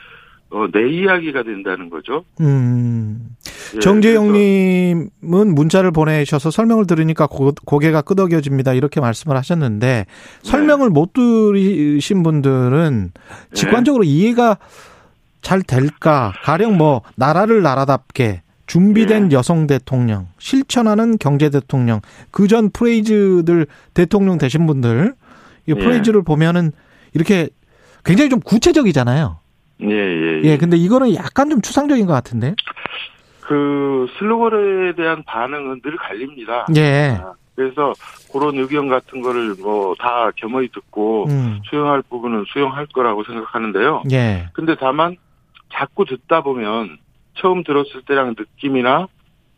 S7: 어, 내 이야기가 된다는 거죠.
S2: 음.
S7: 예,
S2: 정재영님은 문자를 보내셔서 설명을 들으니까 고, 고개가 끄덕여집니다. 이렇게 말씀을 하셨는데 설명을 못 들으신 분들은 직관적으로 이해가 잘 될까? 가령 뭐 나라를 나라답게 준비된
S7: 네.
S2: 여성 대통령, 실천하는 경제 대통령, 그 전 프레이즈들 대통령 되신 분들 이
S7: 네.
S2: 프레이즈를 보면은 이렇게 굉장히 좀 구체적이잖아요.
S7: 예, 예,
S2: 예, 근데 이거는 약간 좀 추상적인 것 같은데.
S7: 그 슬로건에 대한 반응은 늘 갈립니다.
S2: 예.
S7: 아, 그래서 그런 의견 같은 거를 뭐 다 겸허히 듣고
S2: 음.
S7: 수용할 부분은 수용할 거라고 생각하는데요.
S2: 예.
S7: 근데 다만 자꾸 듣다 보면 처음 들었을 때랑 느낌이나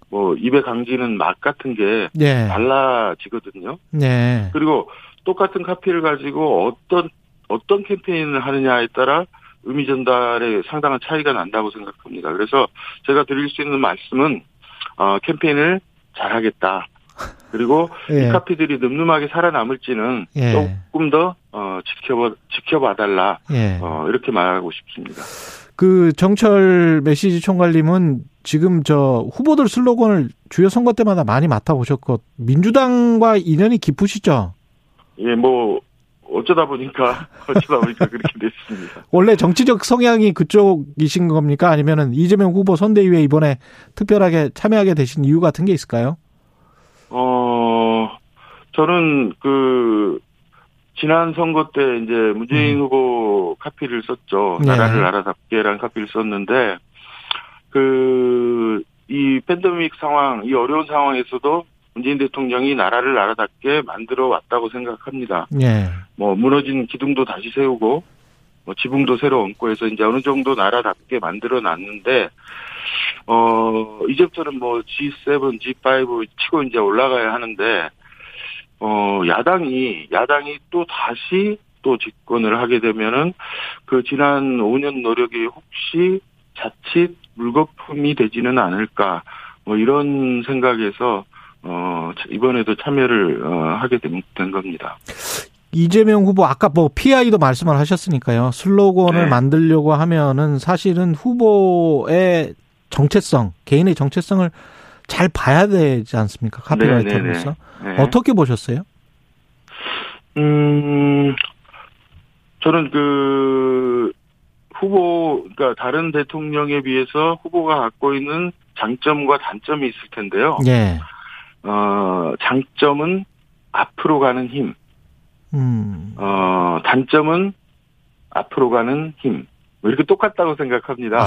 S7: 뭐 입에 강지는 맛 같은 게
S2: 예.
S7: 달라지거든요.
S2: 네.
S7: 그리고 똑같은 카피를 가지고 어떤 어떤 캠페인을 하느냐에 따라 의미 전달에 상당한 차이가 난다고 생각합니다. 그래서 제가 드릴 수 있는 말씀은 어, 캠페인을 잘하겠다. 그리고 *laughs*
S2: 예.
S7: 이 카피들이 늠름하게 살아남을지는
S2: 예.
S7: 조금 더 어, 지켜봐 지켜봐 달라.
S2: 예.
S7: 어, 이렇게 말하고 싶습니다.
S2: 그 정철 메시지 총괄님은 지금 저 후보들 슬로건을 주요 선거 때마다 많이 맡아보셨고 민주당과 인연이 깊으시죠?
S7: 예, 뭐 어쩌다 보니까 *laughs* 어쩌다 보니까 그렇게 됐습니다.
S2: 원래 정치적 성향이 그쪽이신 겁니까? 아니면은 이재명 후보 선대위에 이번에 특별하게 참여하게 되신 이유 같은 게 있을까요?
S7: 어, 저는 그, 지난 선거 때 이제 문재인
S2: 음.
S7: 후보 카피를 썼죠.
S2: 네.
S7: 나라를 나라답게라는 카피를 썼는데, 그, 이 팬데믹 상황, 이 어려운 상황에서도 문재인 대통령이 나라를 나라답게 만들어 왔다고 생각합니다.
S2: 예.
S7: 뭐, 무너진 기둥도 다시 세우고, 뭐, 지붕도 새로 얹고 해서 이제 어느 정도 나라답게 만들어 놨는데, 어, 이제부터는 뭐 G7, G5 치고 이제 올라가야 하는데, 어, 야당이, 야당이 또 다시 또 집권을 하게 되면은 그 지난 5년 노력이 혹시 자칫 물거품이 되지는 않을까, 뭐 이런 생각에서 어, 이번에도 참여를 어, 하게 된, 된 겁니다.
S2: 이재명 후보 아까 뭐 PI도 말씀을 하셨으니까요. 슬로건을
S7: 네.
S2: 만들려고 하면은 사실은 후보의 정체성, 개인의 정체성을 잘 봐야 되지 않습니까? 카피라이터로서.
S7: 네, 네.
S2: 어떻게 보셨어요?
S7: 음, 저는 그, 후보, 그러니까 다른 대통령에 비해서 후보가 갖고 있는 장점과 단점이 있을 텐데요.
S2: 예.
S7: 어, 장점은 앞으로 가는 힘,
S2: 음.
S7: 어, 단점은 앞으로 가는 힘. 뭐 이렇게 똑같다고 생각합니다.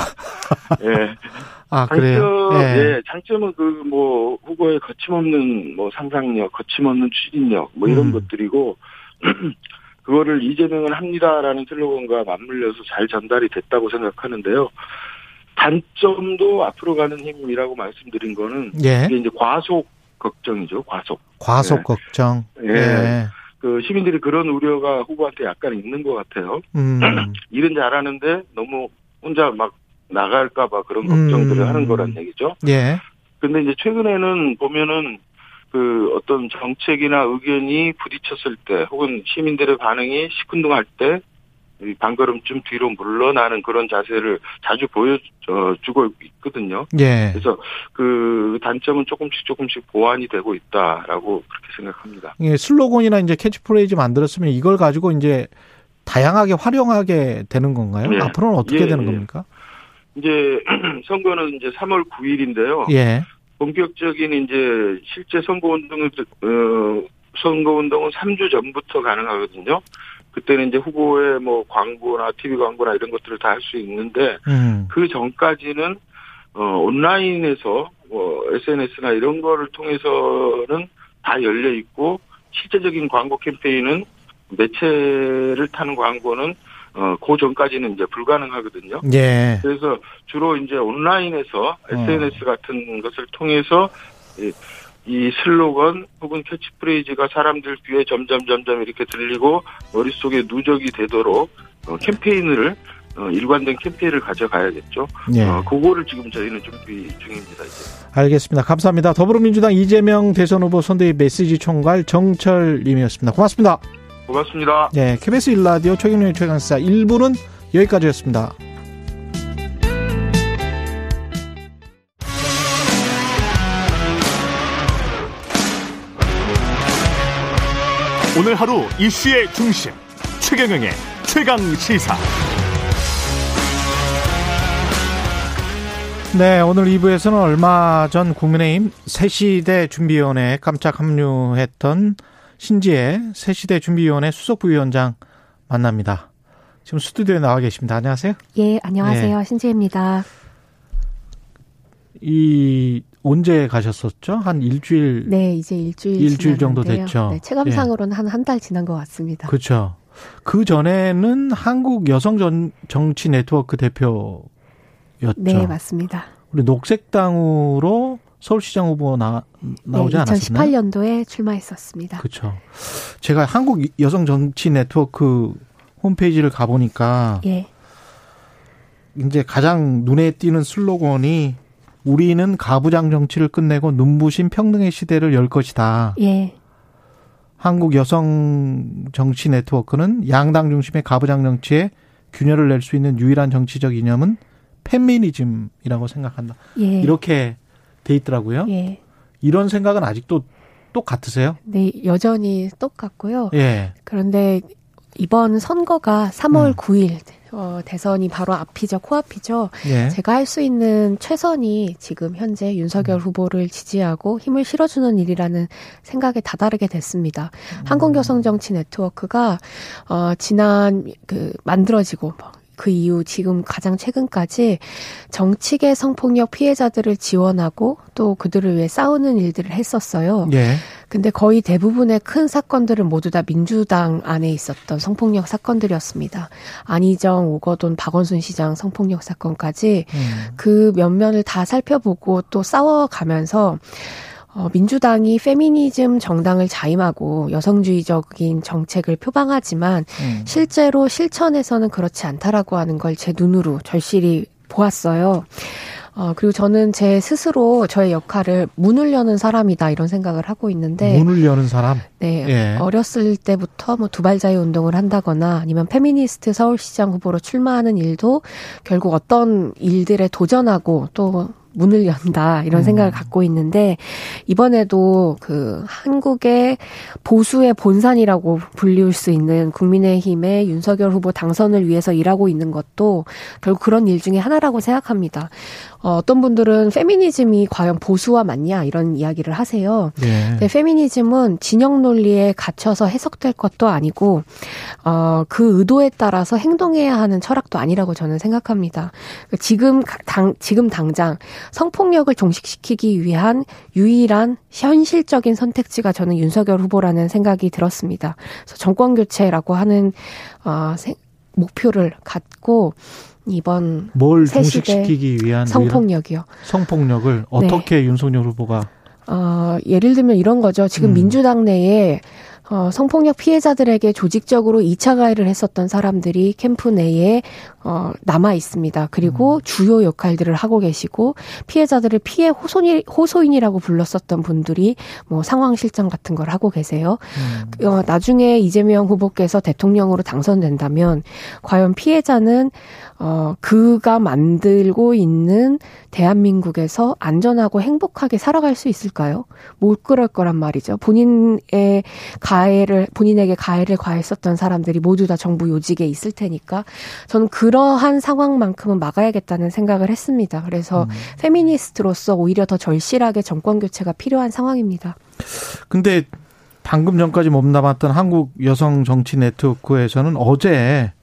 S7: 예. *laughs*
S2: 아,
S7: 장점,
S2: 그래요?
S7: 예. 장점은 그 뭐 후보의 거침없는 뭐 상상력, 거침없는 추진력 뭐 이런
S2: 음.
S7: 것들이고 *clears throat* 그거를 이재명은 합니다라는 슬로건과 맞물려서 잘 전달이 됐다고 생각하는데요. 단점도 앞으로 가는 힘이라고 말씀드린 거는
S2: 예.
S7: 이게 이제 과속 걱정이죠. 과속.
S2: 과속
S7: 예.
S2: 걱정.
S7: 예.
S2: 예.
S7: 그 시민들이 그런 우려가 후보한테 약간 있는 것 같아요.
S2: 음. *clears throat*
S7: 일은 잘하는데 너무 혼자 막 나갈까봐 그런 걱정들을
S2: 음.
S7: 하는 거란 얘기죠.
S2: 예.
S7: 근데 이제 최근에는 보면은 그 어떤 정책이나 의견이 부딪혔을 때 혹은 시민들의 반응이 시큰둥할 때이 반걸음쯤 뒤로 물러나는 그런 자세를 자주 보여주고 있거든요.
S2: 예.
S7: 그래서 그 단점은 조금씩 조금씩 보완이 되고 있다라고 그렇게 생각합니다.
S2: 예, 슬로건이나 이제 캐치프레이즈 만들었으면 이걸 가지고 이제 다양하게 활용하게 되는 건가요?
S7: 예.
S2: 앞으로는 어떻게
S7: 예,
S2: 되는
S7: 예.
S2: 겁니까?
S7: 이제 *clears throat* 선거는 이제 3월 9일인데요.
S2: 예.
S7: 본격적인 이제 실제 선거 운동을 어 선거 운동은 3주 전부터 가능하거든요. 그때는 이제 후보의 뭐 광고나 TV 광고나 이런 것들을 다 할 수 있는데
S2: 음.
S7: 그 전까지는 어 온라인에서 뭐 SNS나 이런 거를 통해서는 다 열려 있고 실제적인 광고 캠페인은 매체를 타는 광고는 어그 전까지는 이제 불가능하거든요.
S2: 예.
S7: 그래서 주로 이제 온라인에서 SNS 같은 것을 통해서 이, 이 슬로건 혹은 캐치프레이즈가 사람들 귀에 점점 점점 이렇게 들리고 머릿속에 누적이 되도록 어, 캠페인을 어, 일관된 캠페인을 가져가야겠죠.
S2: 예.
S7: 어, 그거를 지금 저희는 준비 중입니다. 이제.
S2: 알겠습니다. 감사합니다. 더불어민주당 이재명 대선 후보 선대위 메시지 총괄 정철님이었습니다. 고맙습니다.
S7: 고맙습니다.
S2: 예, KBS 일라디오 최경영의 최강사 1부는 여기까지였습니다.
S1: 오늘 하루 이슈의 중심 최경영의 최강 시사.
S2: 네, 오늘 2부에서는 얼마 전 국민의힘 새시대 준비위원회에 깜짝 합류했던 신지혜 새시대 준비위원회 수석부위원장 만납니다. 지금 스튜디오에 나와 계십니다. 안녕하세요.
S8: 예, 안녕하세요. 신지혜입니다.
S2: 이 언제 가셨었죠? 한 일주일.
S8: 네, 이제 일주일
S2: 일주일 정도. 됐죠.
S8: 네, 체감상으로는 한 한 달 지난 것 같습니다.
S2: 그렇죠. 그 전에는 한국 여성 전, 정치 네트워크 대표였죠.
S8: 네, 맞습니다.
S2: 우리 녹색당으로 서울시장 후보 나, 나오지
S8: 네,
S2: 않았었나요?
S8: 2018년도에 출마했었습니다.
S2: 그렇죠. 제가 한국 여성 정치 네트워크 홈페이지를 가보니까
S8: 예,
S2: 이제 가장 눈에 띄는 슬로건이 우리는 가부장 정치를 끝내고 눈부신 평등의 시대를 열 것이다.
S8: 예,
S2: 한국 여성 정치 네트워크는 양당 중심의 가부장 정치에 균열을 낼 수 있는 유일한 정치적 이념은 페미니즘이라고 생각한다.
S8: 예.
S2: 이렇게 돼 있더라고요.
S8: 예.
S2: 이런 생각은 아직도 똑같으세요?
S8: 네, 여전히 똑같고요.
S2: 예.
S8: 그런데 이번 선거가 3월
S2: 음.
S8: 9일 어, 대선이 바로 앞이죠, 코앞이죠.
S2: 예.
S8: 제가 할 수 있는 최선이 지금 현재 윤석열
S2: 음.
S8: 후보를 지지하고 힘을 실어주는 일이라는 생각에 다다르게 됐습니다. 한국여성정치 네트워크가 어, 지난 그 만들어지고 그 이후 지금 가장 최근까지 정치계 성폭력 피해자들을 지원하고 또 그들을 위해 싸우는 일들을 했었어요.
S2: 예.
S8: 근데 거의 대부분의 큰 사건들은 모두 다 민주당 안에 있었던 성폭력 사건들이었습니다. 안희정, 오거돈, 박원순 시장 성폭력 사건까지
S2: 음.
S8: 그 면면을 다 살펴보고 또 싸워가면서 어, 민주당이 페미니즘 정당을 자임하고 여성주의적인 정책을 표방하지만 음. 실제로 실천에서는 그렇지 않다라고 하는 걸 제 눈으로 절실히 보았어요. 어, 그리고 저는 제 스스로 저의 역할을 문을 여는 사람이다 이런 생각을 하고 있는데
S2: 문을 여는 사람.
S8: 네, 예. 어렸을 때부터 뭐 두발자유 운동을 한다거나 아니면 페미니스트 서울시장 후보로 출마하는 일도 결국 어떤 일들에 도전하고 또 문을 연다 이런 음. 생각을 갖고 있는데 이번에도 그 한국의 보수의 본산이라고 불리울 수 있는 국민의힘의 윤석열 후보 당선을 위해서 일하고 있는 것도 결국 그런 일 중에 하나라고 생각합니다. 어, 어떤 분들은 페미니즘이 과연 보수와 맞냐 이런 이야기를 하세요. 네. 근데 페미니즘은 진영 논리에 갇혀서 해석될 것도 아니고 어, 그 의도에 따라서 행동해야 하는 철학도 아니라고 저는 생각합니다. 지금 당 지금 당장 성폭력을 종식시키기 위한 유일한 현실적인 선택지가 저는 윤석열 후보라는 생각이 들었습니다. 그래서 정권 교체라고 하는 어, 목표를 갖고 이번
S2: 뭘 종식시키기 위한
S8: 성폭력이요.
S2: 성폭력을 어떻게 네. 윤석열 후보가
S8: 어, 예를 들면 이런 거죠. 지금 음. 민주당 내에 어, 성폭력 피해자들에게 조직적으로 2차 가해를 했었던 사람들이 캠프 내에 어, 남아 있습니다. 그리고 음. 주요 역할들을 하고 계시고 피해자들을 피해 호소인, 호소인이라고 불렀었던 분들이 뭐 상황 실장 같은 걸 하고 계세요. 음. 어, 나중에 이재명 후보께서 대통령으로 당선된다면 과연 피해자는 어, 그가 만들고 있는 대한민국에서 안전하고 행복하게 살아갈 수 있을까요? 못 그럴 거란 말이죠. 본인의 가 해를, 본인에게 가해를 가했었던 사람들이 모두 다 정부 요직에 있을 테니까 저는 그러한 상황만큼은 막아야겠다는 생각을 했습니다. 그래서 음. 페미니스트로서 오히려 더 절실하게 정권 교체가 필요한 상황입니다.
S2: 근데 방금 전까지 몸담았던 한국 여성 정치 네트워크에서는 어제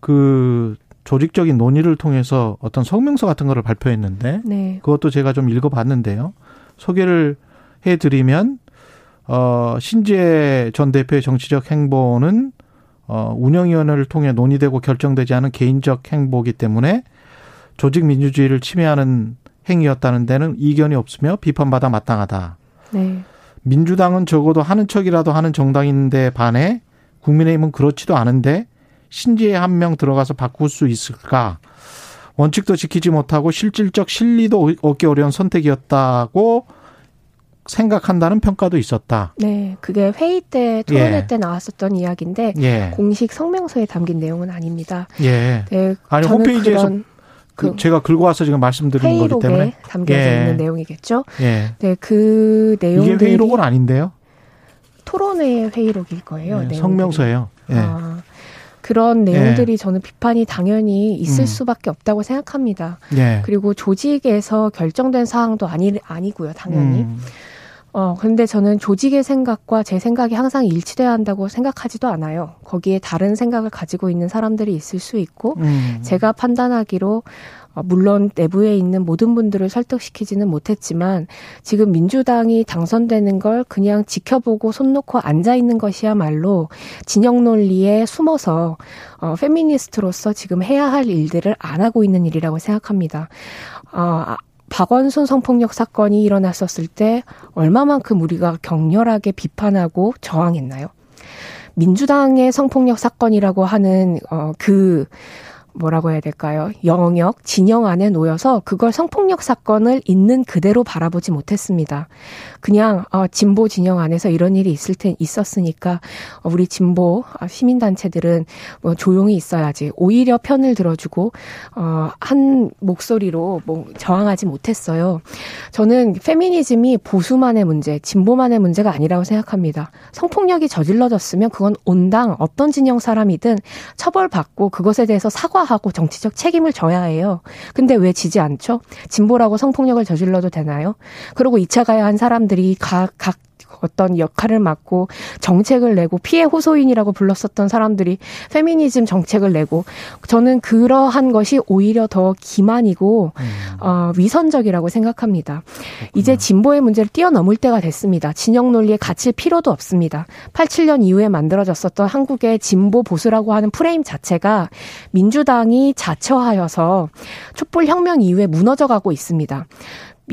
S2: 그 조직적인 논의를 통해서 어떤 성명서 같은 거를 발표했는데 네. 그것도 제가 좀 읽어봤는데요. 소개를 해드리면 어 신재 전 대표의 정치적 행보는 어 운영위원회를 통해 논의되고 결정되지 않은 개인적 행보기 때문에 조직 민주주의를 침해하는 행위였다는 데는 이견이 없으며 비판받아 마땅하다. 네. 민주당은 적어도 하는 척이라도 하는 정당인데 반해 국민의힘은 그렇지도 않은데 신지에 한 명 들어가서 바꿀 수 있을까? 원칙도 지키지 못하고 실질적 실리도 얻기 어려운 선택이었다고 생각한다는 평가도 있었다.
S8: 네, 그게 회의 때 토론회 예. 때 나왔었던 이야기인데 예. 공식 성명서에 담긴 내용은 아닙니다.
S2: 예. 네, 아니 홈페이지에서 그, 그 제가 긁어 와서 지금 말씀드리는 거기 때문에
S8: 담겨져 예. 있는 내용이겠죠. 예. 네, 그 내용
S2: 이게 회의록은 아닌데요.
S8: 토론회 회의록일 거예요.
S2: 네, 성명서예요. 예. 아.
S8: 그런 예. 내용들이 예. 저는 비판이 당연히 있을 음. 수밖에 없다고 생각합니다. 예. 그리고 조직에서 결정된 사항도 아니 아니고요, 당연히. 음. 어, 근데 저는 조직의 생각과 제 생각이 항상 일치돼야 한다고 생각하지도 않아요. 거기에 다른 생각을 가지고 있는 사람들이 있을 수 있고, 음. 제가 판단하기로 어, 물론 내부에 있는 모든 분들을 설득시키지는 못했지만 지금 민주당이 당선되는 걸 그냥 지켜보고 손 놓고 앉아 있는 것이야말로 진영 논리에 숨어서 어, 페미니스트로서 지금 해야 할 일들을 안 하고 있는 일이라고 생각합니다. 어, 박원순 성폭력 사건이 일어났었을 때 얼마만큼 우리가 격렬하게 비판하고 저항했나요? 민주당의 성폭력 사건이라고 하는 어 그 뭐라고 해야 될까요? 영역, 진영 안에 놓여서 그걸 성폭력 사건을 있는 그대로 바라보지 못했습니다. 그냥 어, 진보 진영 안에서 이런 일이 있을 테 있었으니까 어, 우리 진보 아, 시민 단체들은 뭐 조용히 있어야지. 오히려 편을 들어주고 어, 한 목소리로 뭐 저항하지 못했어요. 저는 페미니즘이 보수만의 문제, 진보만의 문제가 아니라고 생각합니다. 성폭력이 저질러졌으면 그건 온당 어떤 진영 사람이든 처벌받고 그것에 대해서 사과 사과하고 정치적 책임을 져야 해요. 근데 왜 지지 않죠? 진보라고 성폭력을 저질러도 되나요? 그리고 2차 가야 한 사람들이 각, 각 어떤 역할을 맡고 정책을 내고 피해 호소인이라고 불렀었던 사람들이 페미니즘 정책을 내고 저는 그러한 것이 오히려 더 기만이고 음. 어, 위선적이라고 생각합니다. 그렇구나. 이제 진보의 문제를 뛰어넘을 때가 됐습니다. 진영 논리에 갇힐 필요도 없습니다. 87년 이후에 만들어졌었던 한국의 진보 보수라고 하는 프레임 자체가 민주당이 자처하여서 촛불 혁명 이후에 무너져가고 있습니다.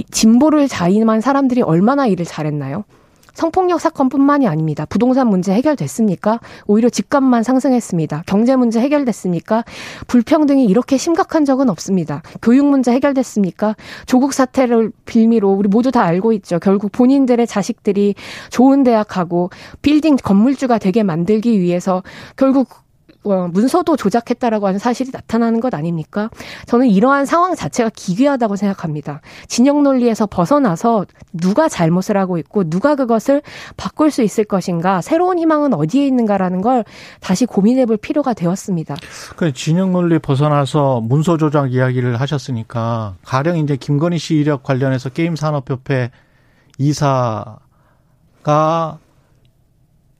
S8: 진보를 자임한 사람들이 얼마나 일을 잘했나요? 성폭력 사건뿐만이 아닙니다. 부동산 문제 해결됐습니까? 오히려 집값만 상승했습니다. 경제 문제 해결됐습니까? 불평등이 이렇게 심각한 적은 없습니다. 교육 문제 해결됐습니까? 조국 사태를 빌미로 우리 모두 다 알고 있죠. 결국 본인들의 자식들이 좋은 대학 가고 빌딩 건물주가 되게 만들기 위해서 결국 어, 문서도 조작했다라고 하는 사실이 나타나는 것 아닙니까? 저는 이러한 상황 자체가 기괴하다고 생각합니다. 진영 논리에서 벗어나서 누가 잘못을 하고 있고 누가 그것을 바꿀 수 있을 것인가, 새로운 희망은 어디에 있는가라는 걸 다시 고민해 볼 필요가 되었습니다.
S2: 그 진영 논리 벗어나서 문서 조작 이야기를 하셨으니까 가령 이제 김건희 씨 이력 관련해서 게임 산업협회 이사가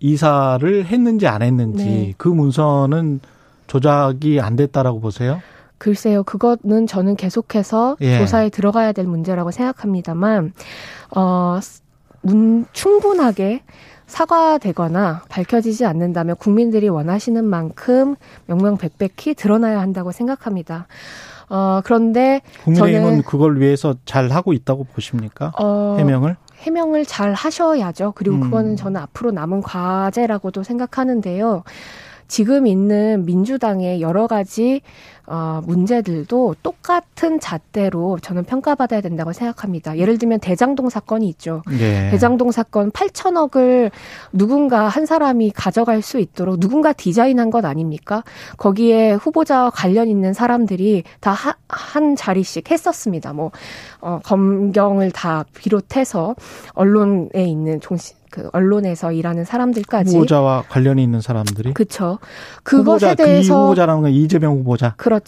S2: 이사를 했는지 안 했는지 네. 그 문서는 조작이 안 됐다라고 보세요?
S8: 글쎄요, 그거는 저는 계속해서 예. 조사에 들어가야 될 문제라고 생각합니다만, 어, 문, 충분하게 사과되거나 밝혀지지 않는다면 국민들이 원하시는 만큼 명명백백히 드러나야 한다고 생각합니다. 어, 그런데
S2: 국민의힘은 저는 그걸 위해서 잘 하고 있다고 보십니까? 어, 해명을?
S8: 해명을 잘 하셔야죠. 그리고 음. 그거는 저는 앞으로 남은 과제라고도 생각하는데요. 지금 있는 민주당의 여러 가지 어, 문제들도 똑같은 잣대로 저는 평가받아야 된다고 생각합니다. 예를 들면 대장동 사건이 있죠. 네. 대장동 사건 8천억을 누군가 한 사람이 가져갈 수 있도록 누군가 디자인한 것 아닙니까? 거기에 후보자와 관련 있는 사람들이 다 한 자리씩 했었습니다. 뭐 어, 검경을 다 비롯해서 언론에 있는 종신 그 언론에서 일하는 사람들까지
S2: 후보자와 관련이 있는 사람들이
S8: 그렇죠. 그것에 후보자, 대해서
S2: 그 후보자라는 건 이재명 후보자.
S8: 그렇죠.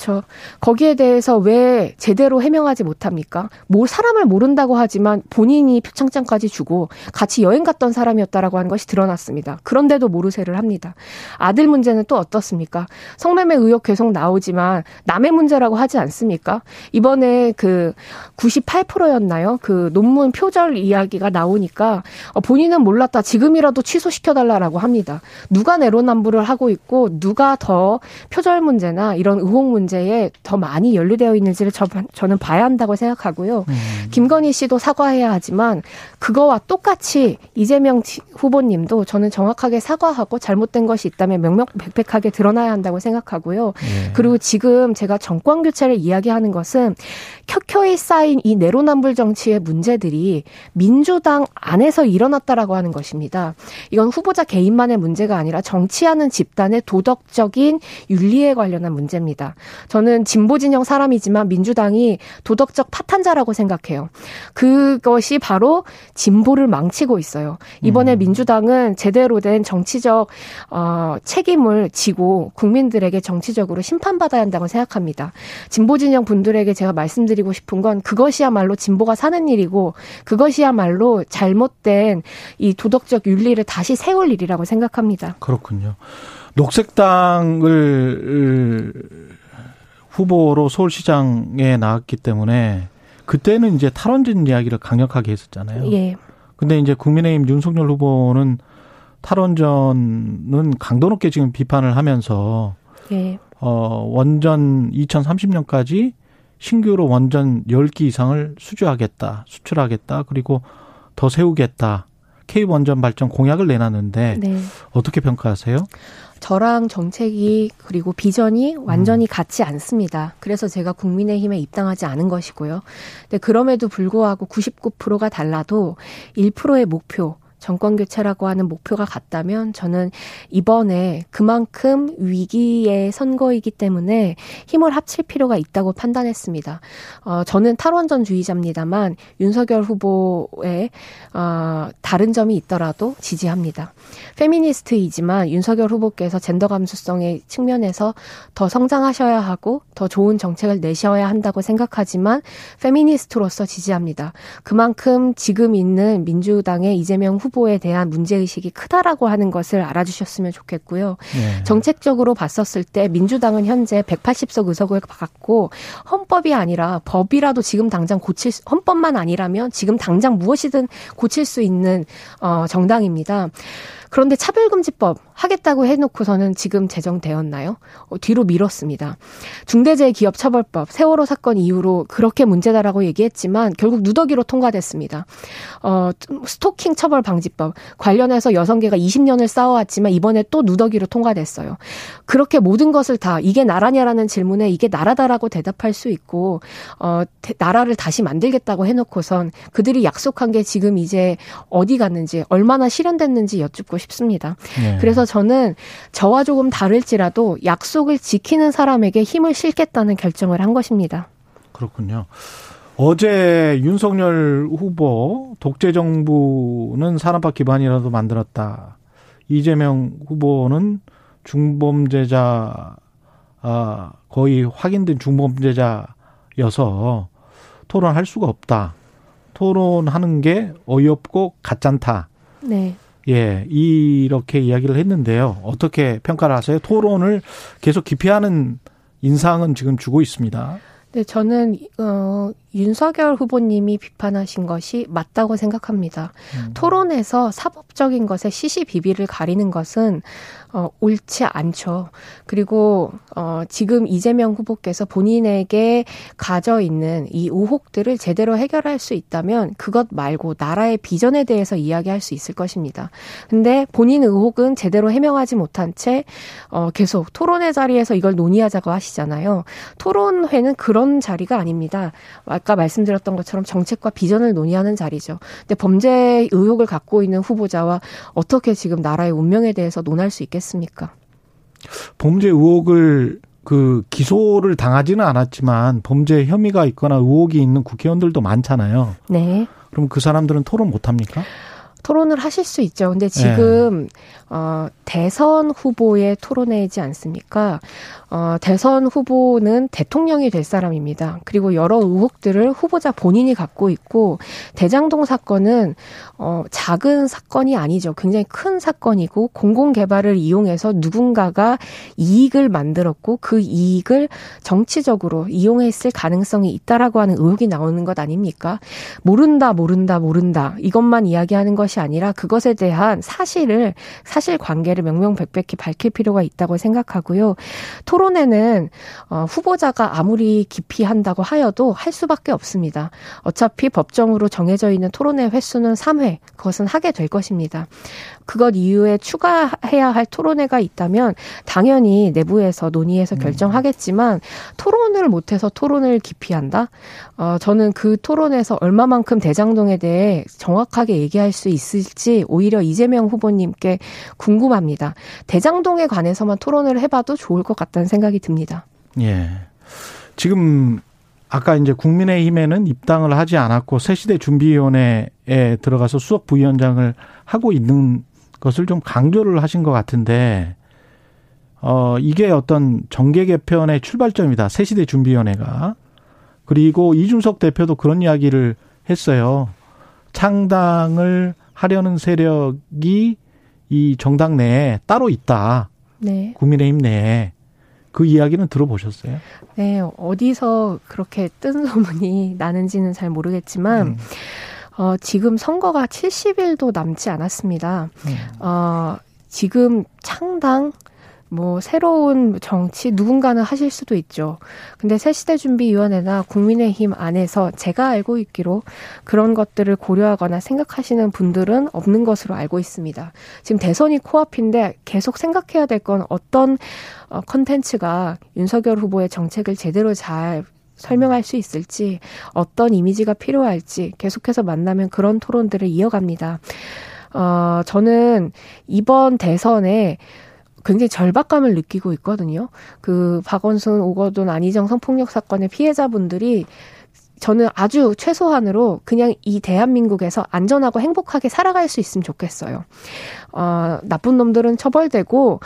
S8: 거기에 대해서 왜 제대로 해명하지 못합니까? 뭐 사람을 모른다고 하지만 본인이 표창장까지 주고 같이 여행 갔던 사람이었다라고 하는 것이 드러났습니다. 그런데도 모르쇠를 합니다. 아들 문제는 또 어떻습니까? 성매매 의혹 계속 나오지만 남의 문제라고 하지 않습니까? 이번에 그 98%였나요? 그 논문 표절 이야기가 나오니까 어, 본인은 몰랐다. 지금이라도 취소시켜달라라고 합니다. 누가 내로남불을 하고 있고 누가 더 표절 문제나 이런 의혹 문제에 더 많이 연루되어 있는지를 저, 저는 봐야 한다고 생각하고요. 음. 김건희 씨도 사과해야 하지만 그거와 똑같이 이재명 후보님도 저는 정확하게 사과하고 잘못된 것이 있다면 명명백백하게 드러나야 한다고 생각하고요. 네. 그리고 지금 제가 정권 교체를 이야기하는 것은 켜켜이 쌓인 이 내로남불 정치의 문제들이 민주당 안에서 일어났다라고 하는 것입니다. 이건 후보자 개인만의 문제가 아니라 정치하는 집단의 도덕적인 윤리에 관련한 문제입니다. 저는 진보 진영 사람이지만 민주당이 도덕적 파탄자라고 생각해요. 그것이 바로 진보를 망치고 있어요. 이번에 음. 민주당은 제대로 된 정치적 어, 책임을 지고 국민들에게 정치적으로 심판받아야 한다고 생각합니다. 진보 진영 분들에게 제가 말씀드리고 싶은 건 그것이야말로 진보가 사는 일이고 그것이야말로 잘못된 이 도덕적 윤리를 다시 세울 일이라고 생각합니다.
S2: 그렇군요. 녹색당을 후보로 서울시장에 나왔기 때문에 그때는 이제 탈원전 이야기를 강력하게 했었잖아요. 예. 근데 이제 국민의힘 윤석열 후보는 탈원전은 강도 높게 지금 비판을 하면서 예. 어 원전 2030년까지 신규로 원전 10기 이상을 수주하겠다, 수출하겠다, 그리고 더 세우겠다. K 원전 발전 공약을 내놨는데 네. 어떻게 평가하세요?
S8: 저랑 정책이 그리고 비전이 완전히 음. 같지 않습니다. 그래서 제가 국민의힘에 입당하지 않은 것이고요. 근데 그럼에도 불구하고 99%가 달라도 1%의 목표 정권 교체라고 하는 목표가 같다면 저는 이번에 그만큼 위기의 선거이기 때문에 힘을 합칠 필요가 있다고 판단했습니다. 어, 저는 탈원전주의자입니다만 윤석열 후보의 어, 다른 점이 있더라도 지지합니다. 페미니스트이지만 윤석열 후보께서 젠더 감수성의 측면에서 더 성장하셔야 하고 더 좋은 정책을 내셔야 한다고 생각하지만 페미니스트로서 지지합니다. 그만큼 지금 있는 민주당의 이재명 후보 후보에 대한 문제의식이 크다라고 하는 것을 알아주셨으면 좋겠고요. 네. 정책적으로 봤었을 때 민주당은 현재 180석 의석을 갖고 헌법이 아니라 법이라도 지금 당장 고칠 수, 헌법만 아니라면 지금 당장 무엇이든 고칠 수 있는 어, 정당입니다. 그런데 차별금지법 하겠다고 해놓고서는 지금 제정되었나요? 어, 뒤로 미뤘습니다. 중대재해기업처벌법 세월호 사건 이후로 그렇게 문제다라고 얘기했지만 결국 누더기로 통과됐습니다. 어, 스토킹 처벌 방지법 관련해서 여성계가 20년을 싸워왔지만 이번에 또 누더기로 통과됐어요. 그렇게 모든 것을 다 이게 나라냐라는 질문에 이게 나라다라고 대답할 수 있고 어, 나라를 다시 만들겠다고 해놓고선 그들이 약속한 게 지금 이제 어디 갔는지 얼마나 실현됐는지 여쭙고 싶습니다. 네. 그래서 저는 저와 조금 다를지라도 약속을 지키는 사람에게 힘을 실겠다는 결정을 한 것입니다.
S2: 그렇군요. 어제 윤석열 후보 독재 정부는 산업화 기반이라도 만들었다. 이재명 후보는 중범죄자 아 거의 확인된 중범죄자여서 토론할 수가 없다. 토론하는 게 어이없고 가짠다.
S8: 네.
S2: 예, 이렇게 이야기를 했는데요. 어떻게 평가를 하세요? 토론을 계속 기피하는 인상은 지금 주고 있습니다.
S8: 네, 저는 어 윤석열 후보님이 비판하신 것이 맞다고 생각합니다. 음. 토론에서 사법적인 것에 시시비비를 가리는 것은 어, 옳지 않죠. 그리고 어, 지금 이재명 후보께서 본인에게 가져 있는 이 의혹들을 제대로 해결할 수 있다면 그것 말고 나라의 비전에 대해서 이야기할 수 있을 것입니다. 근데 본인 의혹은 제대로 해명하지 못한 채 어, 계속 토론회 자리에서 이걸 논의하자고 하시잖아요. 토론회는 그런 자리가 아닙니다. 아까 말씀드렸던 것처럼 정책과 비전을 논의하는 자리죠. 근데 범죄 의혹을 갖고 있는 후보자와 어떻게 지금 나라의 운명에 대해서 논할 수 있겠습니까?
S2: 범죄 의혹을 그 기소를 당하지는 않았지만 범죄 혐의가 있거나 의혹이 있는 국회의원들도 많잖아요.
S8: 네.
S2: 그럼 그 사람들은 토론 못 합니까?
S8: 토론을 하실 수 있죠. 근데 지금 네. 어 대선 후보의 토론회이지 않습니까? 어, 대선 후보는 대통령이 될 사람입니다. 그리고 여러 의혹들을 후보자 본인이 갖고 있고 대장동 사건은 어, 작은 사건이 아니죠. 굉장히 큰 사건이고 공공 개발을 이용해서 누군가가 이익을 만들었고 그 이익을 정치적으로 이용했을 가능성이 있다라고 하는 의혹이 나오는 것 아닙니까? 모른다, 모른다, 모른다 이것만 이야기하는 것이 아니라 그것에 대한 사실을 사실 관계를 명명백백히 밝힐 필요가 있다고 생각하고요. 토론 토론회는 어, 후보자가 아무리 기피한다고 하여도 할 수밖에 없습니다. 어차피 법정으로 정해져 있는 토론회 횟수는 3회. 그것은 하게 될 것입니다. 그것 이후에 추가해야 할 토론회가 있다면 당연히 내부에서 논의해서 음. 결정하겠지만 토론을 못해서 토론을 기피한다? 어, 저는 그 토론에서 얼마만큼 대장동에 대해 정확하게 얘기할 수 있을지 오히려 이재명 후보님께 궁금합니다. 대장동에 관해서만 토론을 해봐도 좋을 것 같다는 생각이 듭니다.
S2: 예. 지금 아까 이제 국민의힘에는 입당을 하지 않았고 새시대 준비위원회에 들어가서 수석 부위원장을 하고 있는 것을 좀 강조를 하신 것 같은데 어 이게 어떤 정계 개편의 출발점이다. 새 시대 준비위원회가 그리고 이준석 대표도 그런 이야기를 했어요. 창당을 하려는 세력이 이 정당 내에 따로 있다.
S8: 네.
S2: 국민의힘 내에 그 이야기는 들어보셨어요?
S8: 네, 어디서 그렇게 뜬 소문이 나는지는 잘 모르겠지만, 음. 어, 지금 선거가 70일도 남지 않았습니다. 음. 어, 지금 창당, 뭐 새로운 정치 누군가는 하실 수도 있죠. 근데 새시대 준비위원회나 국민의힘 안에서 제가 알고 있기로 그런 것들을 고려하거나 생각하시는 분들은 없는 것으로 알고 있습니다. 지금 대선이 코앞인데 계속 생각해야 될 건 어떤 어, 컨텐츠가 윤석열 후보의 정책을 제대로 잘 설명할 수 있을지 어떤 이미지가 필요할지 계속해서 만나면 그런 토론들을 이어갑니다. 어, 저는 이번 대선에 굉장히 절박감을 느끼고 있거든요. 그 박원순, 오거돈, 안희정 성폭력 사건의 피해자분들이 저는 아주 최소한으로 그냥 이 대한민국에서 안전하고 행복하게 살아갈 수 있으면 좋겠어요. 어, 나쁜 놈들은 처벌되고,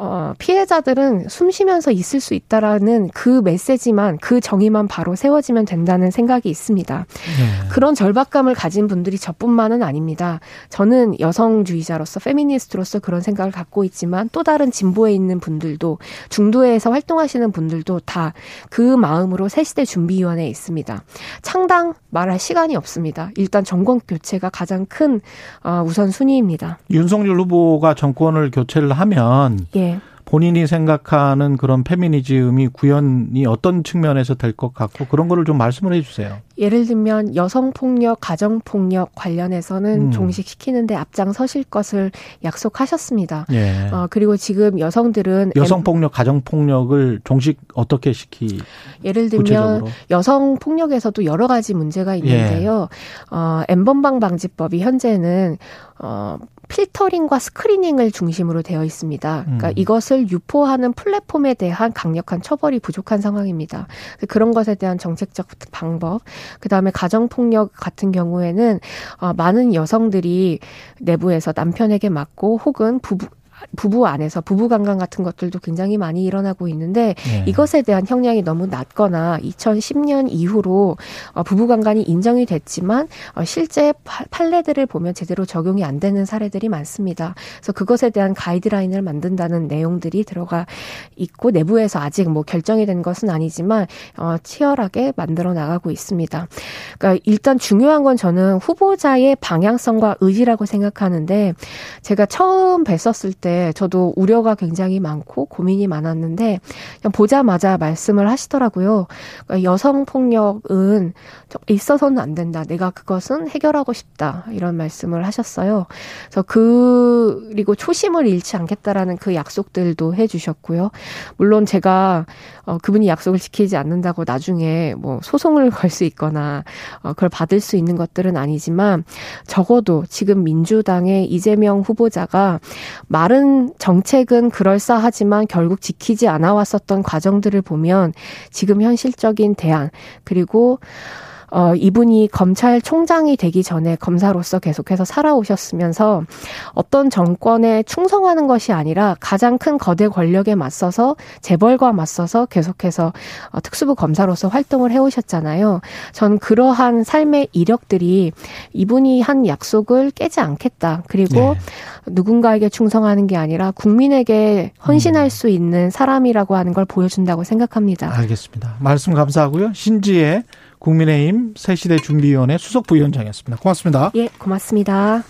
S8: 어, 피해자들은 숨 쉬면서 있을 수 있다라는 그 메시지만 그 정의만 바로 세워지면 된다는 생각이 있습니다. 네. 그런 절박감을 가진 분들이 저뿐만은 아닙니다. 저는 여성주의자로서 페미니스트로서 그런 생각을 갖고 있지만 또 다른 진보에 있는 분들도 중도에서 활동하시는 분들도 다 그 마음으로 새시대 준비위원회에 있습니다. 창당 말할 시간이 없습니다. 일단 정권 교체가 가장 큰 어, 우선 순위입니다.
S2: 윤석열 후보가 정권을 교체를 하면 예. 본인이 생각하는 그런 페미니즘이 구현이 어떤 측면에서 될 것 같고 그런 거를 좀 말씀을 해주세요.
S8: 예를 들면 여성 폭력, 가정 폭력 관련해서는 음. 종식시키는데 앞장서실 것을 약속하셨습니다. 예. 어, 그리고 지금 여성들은
S2: 여성 폭력, 가정 폭력을 종식 어떻게 시키?
S8: 예를 들면 구체적으로? 여성 폭력에서도 여러 가지 문제가 있는데요. 예. 어, 엠번방 방지법이 현재는 어, 필터링과 스크리닝을 중심으로 되어 있습니다. 그러니까 음. 이것을 유포하는 플랫폼에 대한 강력한 처벌이 부족한 상황입니다. 그런 것에 대한 정책적 방법, 그 다음에 가정폭력 같은 경우에는 어, 많은 여성들이 내부에서 남편에게 맞고 혹은 부부, 부부 안에서 부부 강간 같은 것들도 굉장히 많이 일어나고 있는데 네. 이것에 대한 형량이 너무 낮거나 2010년 이후로 어, 부부 강간이 인정이 됐지만 어, 실제 판례들을 보면 제대로 적용이 안 되는 사례들이 많습니다. 그래서 그것에 대한 가이드라인을 만든다는 내용들이 들어가 있고 내부에서 아직 뭐 결정이 된 것은 아니지만 어, 치열하게 만들어 나가고 있습니다. 그러니까 일단 중요한 건 저는 후보자의 방향성과 의지라고 생각하는데 제가 처음 뵀었을 때 저도 우려가 굉장히 많고 고민이 많았는데 보자마자 말씀을 하시더라고요. 그러니까 여성 폭력은 있어서는 안 된다. 내가 그것은 해결하고 싶다. 이런 말씀을 하셨어요. 그래서 그 그리고 초심을 잃지 않겠다라는 그 약속들도 해주셨고요. 물론 제가 어, 그분이 약속을 지키지 않는다고 나중에 뭐 소송을 *laughs* 걸 수 있거나 어, 그걸 받을 수 있는 것들은 아니지만 적어도 지금 민주당의 이재명 후보자가 말은 정책은 그럴싸하지만 결국 지키지 않아 왔었던 과정들을 보면 지금 현실적인 대안 그리고 어, 이분이 검찰총장이 되기 전에 검사로서 계속해서 살아오셨으면서 어떤 정권에 충성하는 것이 아니라 가장 큰 거대 권력에 맞서서 재벌과 맞서서 계속해서 어, 특수부 검사로서 활동을 해오셨잖아요. 전 그러한 삶의 이력들이 이분이 한 약속을 깨지 않겠다. 그리고 네. 누군가에게 충성하는 게 아니라 국민에게 헌신할 음. 수 있는 사람이라고 하는 걸 보여준다고 생각합니다.
S2: 알겠습니다. 말씀 감사하고요. 신지의 국민의힘 새시대 준비위원회 수석 부위원장이었습니다. 고맙습니다.
S8: 예, 고맙습니다.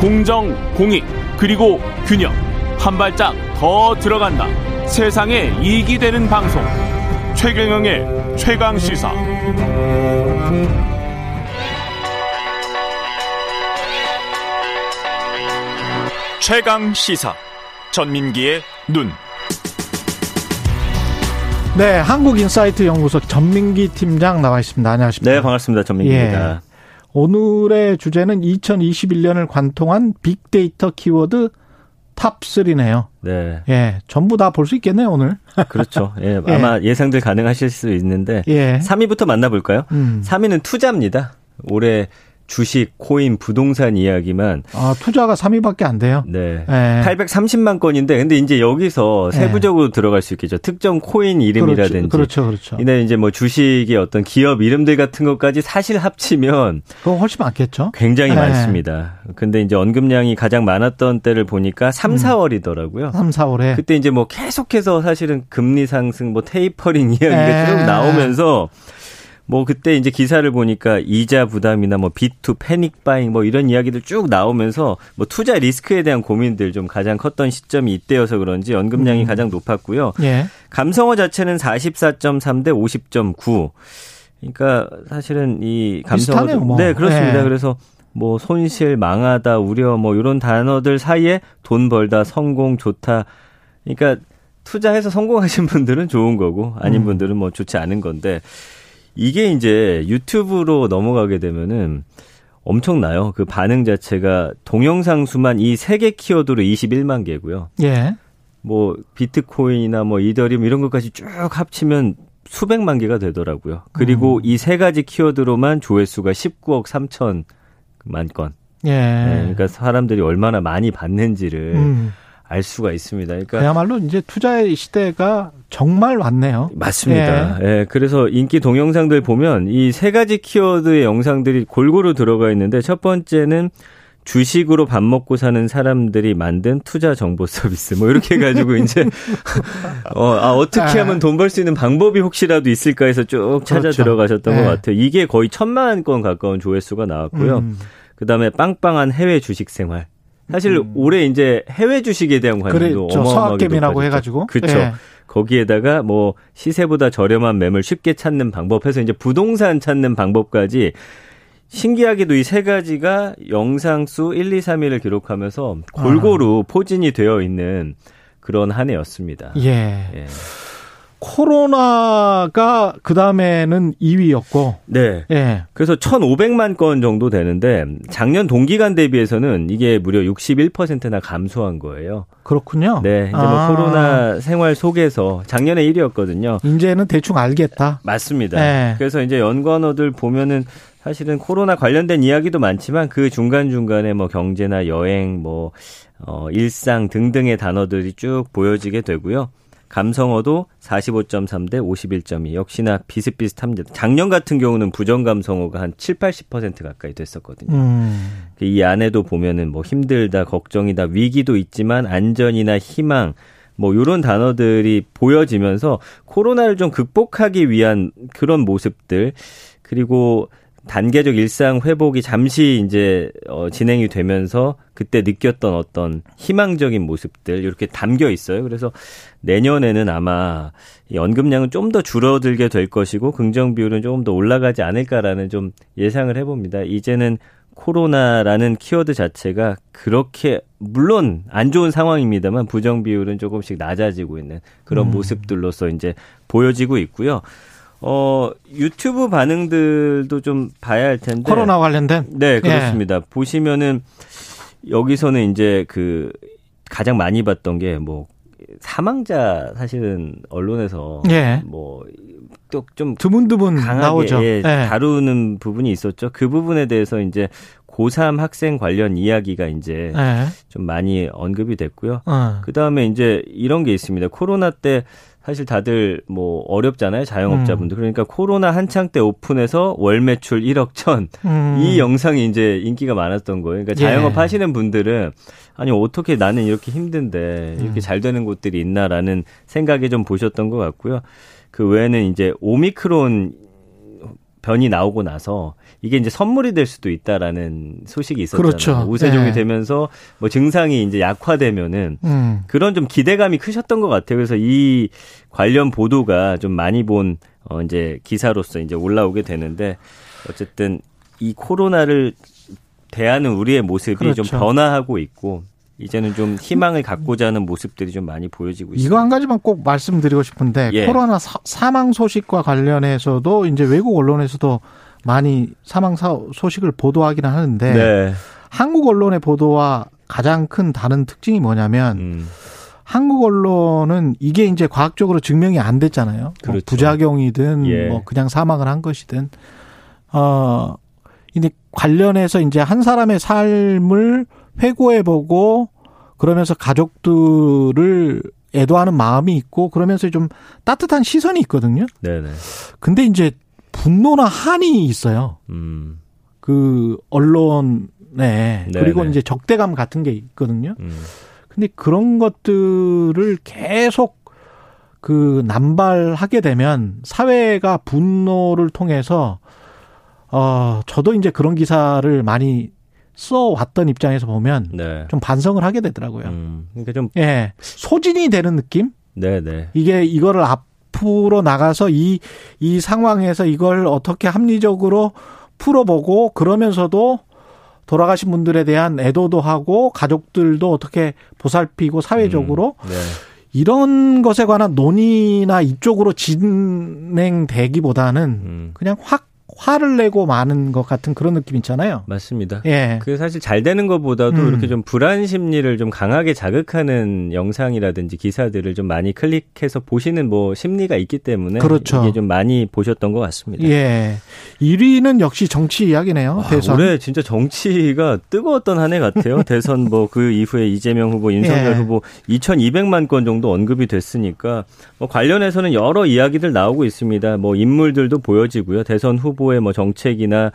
S1: 공정, 공익, 그리고 균형. 한 발짝 더 들어간다. 세상에 이익이 되는 방송. 최경영의 최강 시사. 최강 시사. 전민기의 눈.
S2: 네, 한국인사이트 연구소 전민기 팀장 나와 있습니다. 안녕하십니까?
S9: 네, 반갑습니다. 전민기입니다. 예.
S2: 오늘의 주제는 2021년을 관통한 빅데이터 키워드 탑3네요. 네. 예, 전부 다 볼 수 있겠네요, 오늘. *laughs*
S9: 그렇죠. 예, 예, 아마 예 상들 가능하실 수 있는데 예. 3위부터 만나 볼까요? 음. 3위는 투자입니다. 올해 주식, 코인, 부동산 이야기만
S2: 아, 투자가 3위밖에 안 돼요.
S9: 네. 네. 830만 건인데 근데 이제 여기서 네. 세부적으로 네. 들어갈 수 있겠죠. 특정 코인 이름이라든지
S2: 그렇죠. 그렇죠.
S9: 이날 이제 뭐 주식의 어떤 기업 이름들 같은 것까지 사실 합치면
S2: 그거 훨씬 많겠죠.
S9: 굉장히 네. 많습니다. 근데 이제 언급량이 가장 많았던 때를 보니까 3, 4월이더라고요.
S2: 3, 4월에.
S9: 그때 이제 뭐 계속해서 사실은 금리 상승 뭐 테이퍼링 *laughs* 이야기가 쭉 네. 나오면서 뭐 그때 이제 기사를 보니까 이자 부담이나 뭐 빚투 panic buying 뭐 이런 이야기들 쭉 나오면서 뭐 투자 리스크에 대한 고민들 좀 가장 컸던 시점이 이때여서 그런지 언급량이 음. 가장 높았고요. 예. 감성어 자체는 44.3 대 50.9. 그러니까 사실은 이 감성어 뭐. 네, 그렇습니다. 예. 그래서 뭐 손실, 망하다, 우려 뭐 이런 단어들 사이에 돈 벌다, 성공, 좋다. 그러니까 투자해서 성공하신 *laughs* 분들은 좋은 거고 아닌 음. 분들은 뭐 좋지 않은 건데 이게 이제 유튜브로 넘어가게 되면은 엄청나요. 그 반응 자체가 동영상 수만 이 세 개 키워드로 21만 개고요. 예. 뭐 비트코인이나 뭐 이더리움 이런 것까지 쭉 합치면 수백만 개가 되더라고요. 그리고 음. 이세 가지 키워드로만 조회수가 19억 3천만 건.
S2: 예.
S9: 네, 그러니까 사람들이 얼마나 많이 받는지를 음. 알 수가 있습니다.
S2: 그러니까 그야말로 이제 투자의 시대가 정말 왔네요.
S9: 맞습니다. 예. 예. 그래서 인기 동영상들 보면 이 세 가지 키워드의 영상들이 골고루 들어가 있는데 첫 번째는 주식으로 밥 먹고 사는 사람들이 만든 투자 정보 서비스 뭐 이렇게 해가지고 *laughs* 이제 어, 아, 어떻게 하면 돈 벌 수 있는 방법이 혹시라도 있을까 해서 쭉 찾아 그렇죠. 들어가셨던 네. 것 같아요. 이게 거의 천만 건 가까운 조회수가 나왔고요. 음. 그다음에 빵빵한 해외 주식 생활. 사실 음. 올해 이제 해외 주식에 대한 관심도 그렇죠. 어마어마하게
S2: 높아졌죠. 해가지고
S9: 그렇죠. 네. 거기에다가 뭐 시세보다 저렴한 매물 쉽게 찾는 방법해서 이제 부동산 찾는 방법까지 신기하게도 이 세 가지가 영상 수 1, 2, 3위를 기록하면서 골고루 아. 포진이 되어 있는 그런 한 해였습니다.
S2: 예. 예. 코로나가 그 다음에는 2위였고.
S9: 네. 예. 그래서 1,500만 건 정도 되는데 작년 동기간 대비해서는 이게 무려 61%나 감소한 거예요.
S2: 그렇군요.
S9: 네. 이제 뭐 아. 뭐 코로나 생활 속에서 작년에 1위였거든요.
S2: 이제는 대충 알겠다.
S9: 맞습니다. 예. 그래서 이제 연관어들 보면은 사실은 코로나 관련된 이야기도 많지만 그 중간중간에 뭐 경제나 여행, 뭐, 어, 일상 등등의 단어들이 쭉 보여지게 되고요. 감성어도 45.3 대 51.2. 역시나 비슷비슷합니다. 작년 같은 경우는 부정 감성어가 한 7, 80% 가까이 됐었거든요. 음. 이 안에도 보면은 뭐 힘들다, 걱정이다, 위기도 있지만 안전이나 희망, 뭐 요런 단어들이 보여지면서 코로나를 좀 극복하기 위한 그런 모습들 그리고 단계적 일상 회복이 잠시 이제 어, 진행이 되면서 그때 느꼈던 어떤 희망적인 모습들 이렇게 담겨 있어요. 그래서 내년에는 아마 이 언급량은 좀 더 줄어들게 될 것이고 긍정 비율은 조금 더 올라가지 않을까라는 좀 예상을 해봅니다. 이제는 코로나라는 키워드 자체가 그렇게 물론 안 좋은 상황입니다만 부정 비율은 조금씩 낮아지고 있는 그런 음. 모습들로서 이제 보여지고 있고요. 어, 유튜브 반응들도 좀 봐야 할 텐데.
S2: 코로나 관련된?
S9: 네, 그렇습니다. 예. 보시면은 여기서는 이제 그 가장 많이 봤던 게 뭐 사망자 사실은 언론에서 예. 뭐또 좀
S2: 드문드문 강하게 나오죠. 예,
S9: 예. 다루는 부분이 있었죠. 그 부분에 대해서 이제 고3 학생 관련 이야기가 이제 예. 좀 많이 언급이 됐고요. 어. 그 다음에 이제 이런 게 있습니다. 코로나 때 사실 다들 뭐 어렵잖아요 자영업자분들 음. 그러니까 코로나 한창 때 오픈해서 월 매출 1억 천 음. 이 영상이 이제 인기가 많았던 거예요. 그러니까 자영업 예. 하시는 분들은 아니 어떻게 나는 이렇게 힘든데 이렇게 음. 잘 되는 곳들이 있나라는 생각에 좀 보셨던 것 같고요. 그 외에는 이제 오미크론 변이 나오고 나서 이게 이제 선물이 될 수도 있다라는 소식이 있었잖아요. 그렇죠. 우세종이 네. 되면서 뭐 증상이 이제 약화되면은 음. 그런 좀 기대감이 크셨던 것 같아요. 그래서 이 관련 보도가 좀 많이 본 어, 이제 기사로서 이제 올라오게 되는데 어쨌든 이 코로나를 대하는 우리의 모습이 그렇죠. 좀 변화하고 있고 이제는 좀 희망을 갖고자 하는 모습들이 좀 많이 보여지고 있습니다.
S2: 이거 한 가지만 꼭 말씀드리고 싶은데 예. 코로나 사, 망 소식과 관련해서도 이제 외국 언론에서도 많이 사망 소식을 보도하기는 하는데 네. 한국 언론의 보도와 가장 큰 다른 특징이 뭐냐면 음. 한국 언론은 이게 이제 과학적으로 증명이 안 됐잖아요. 뭐 그렇죠. 뭐 부작용이든 예. 뭐 그냥 사망을 한 것이든 어 이제 관련해서 이제 한 사람의 삶을 회고해보고 그러면서 가족들을 애도하는 마음이 있고 그러면서 좀 따뜻한 시선이 있거든요. 네네. 근데 이제 분노나 한이 있어요. 음. 그 언론에 네네. 그리고 이제 적대감 같은 게 있거든요. 음. 근데 그런 것들을 계속 그 남발하게 되면 사회가 분노를 통해서 어 저도 이제 그런 기사를 많이 써왔던 입장에서 보면 네. 좀 반성을 하게 되더라고요. 음, 그러니까 좀 예, 소진이 되는 느낌. 네, 네. 이게 이거를 앞으로 나가서 이 이 상황에서 이걸 어떻게 합리적으로 풀어보고 그러면서도 돌아가신 분들에 대한 애도도 하고 가족들도 어떻게 보살피고 사회적으로 음, 네. 이런 것에 관한 논의나 이쪽으로 진행되기보다는 음. 그냥 확 화를 내고 마는 것 같은 그런 느낌 있잖아요.
S9: 맞습니다.
S2: 예.
S9: 그게 사실 잘 되는 것보다도
S2: 음.
S9: 이렇게 좀 불안 심리를 좀 강하게 자극하는 영상이라든지 기사들을 좀 많이 클릭해서 보시는 뭐 심리가 있기 때문에
S2: 그렇죠.
S9: 이게 좀 많이 보셨던 것 같습니다.
S2: 예. 1위는 역시 정치 이야기네요.
S9: 와,
S2: 대선.
S9: 올해 진짜 정치가 뜨거웠던 한 해 같아요. *laughs* 대선 뭐 그 이후에 이재명 후보, 윤석열
S2: 예.
S9: 후보 2,200만 건 정도 언급이 됐으니까 뭐 관련해서는 여러 이야기들 나오고 있습니다. 뭐 인물들도 보여지고요. 대선 후보 의 뭐 정책이나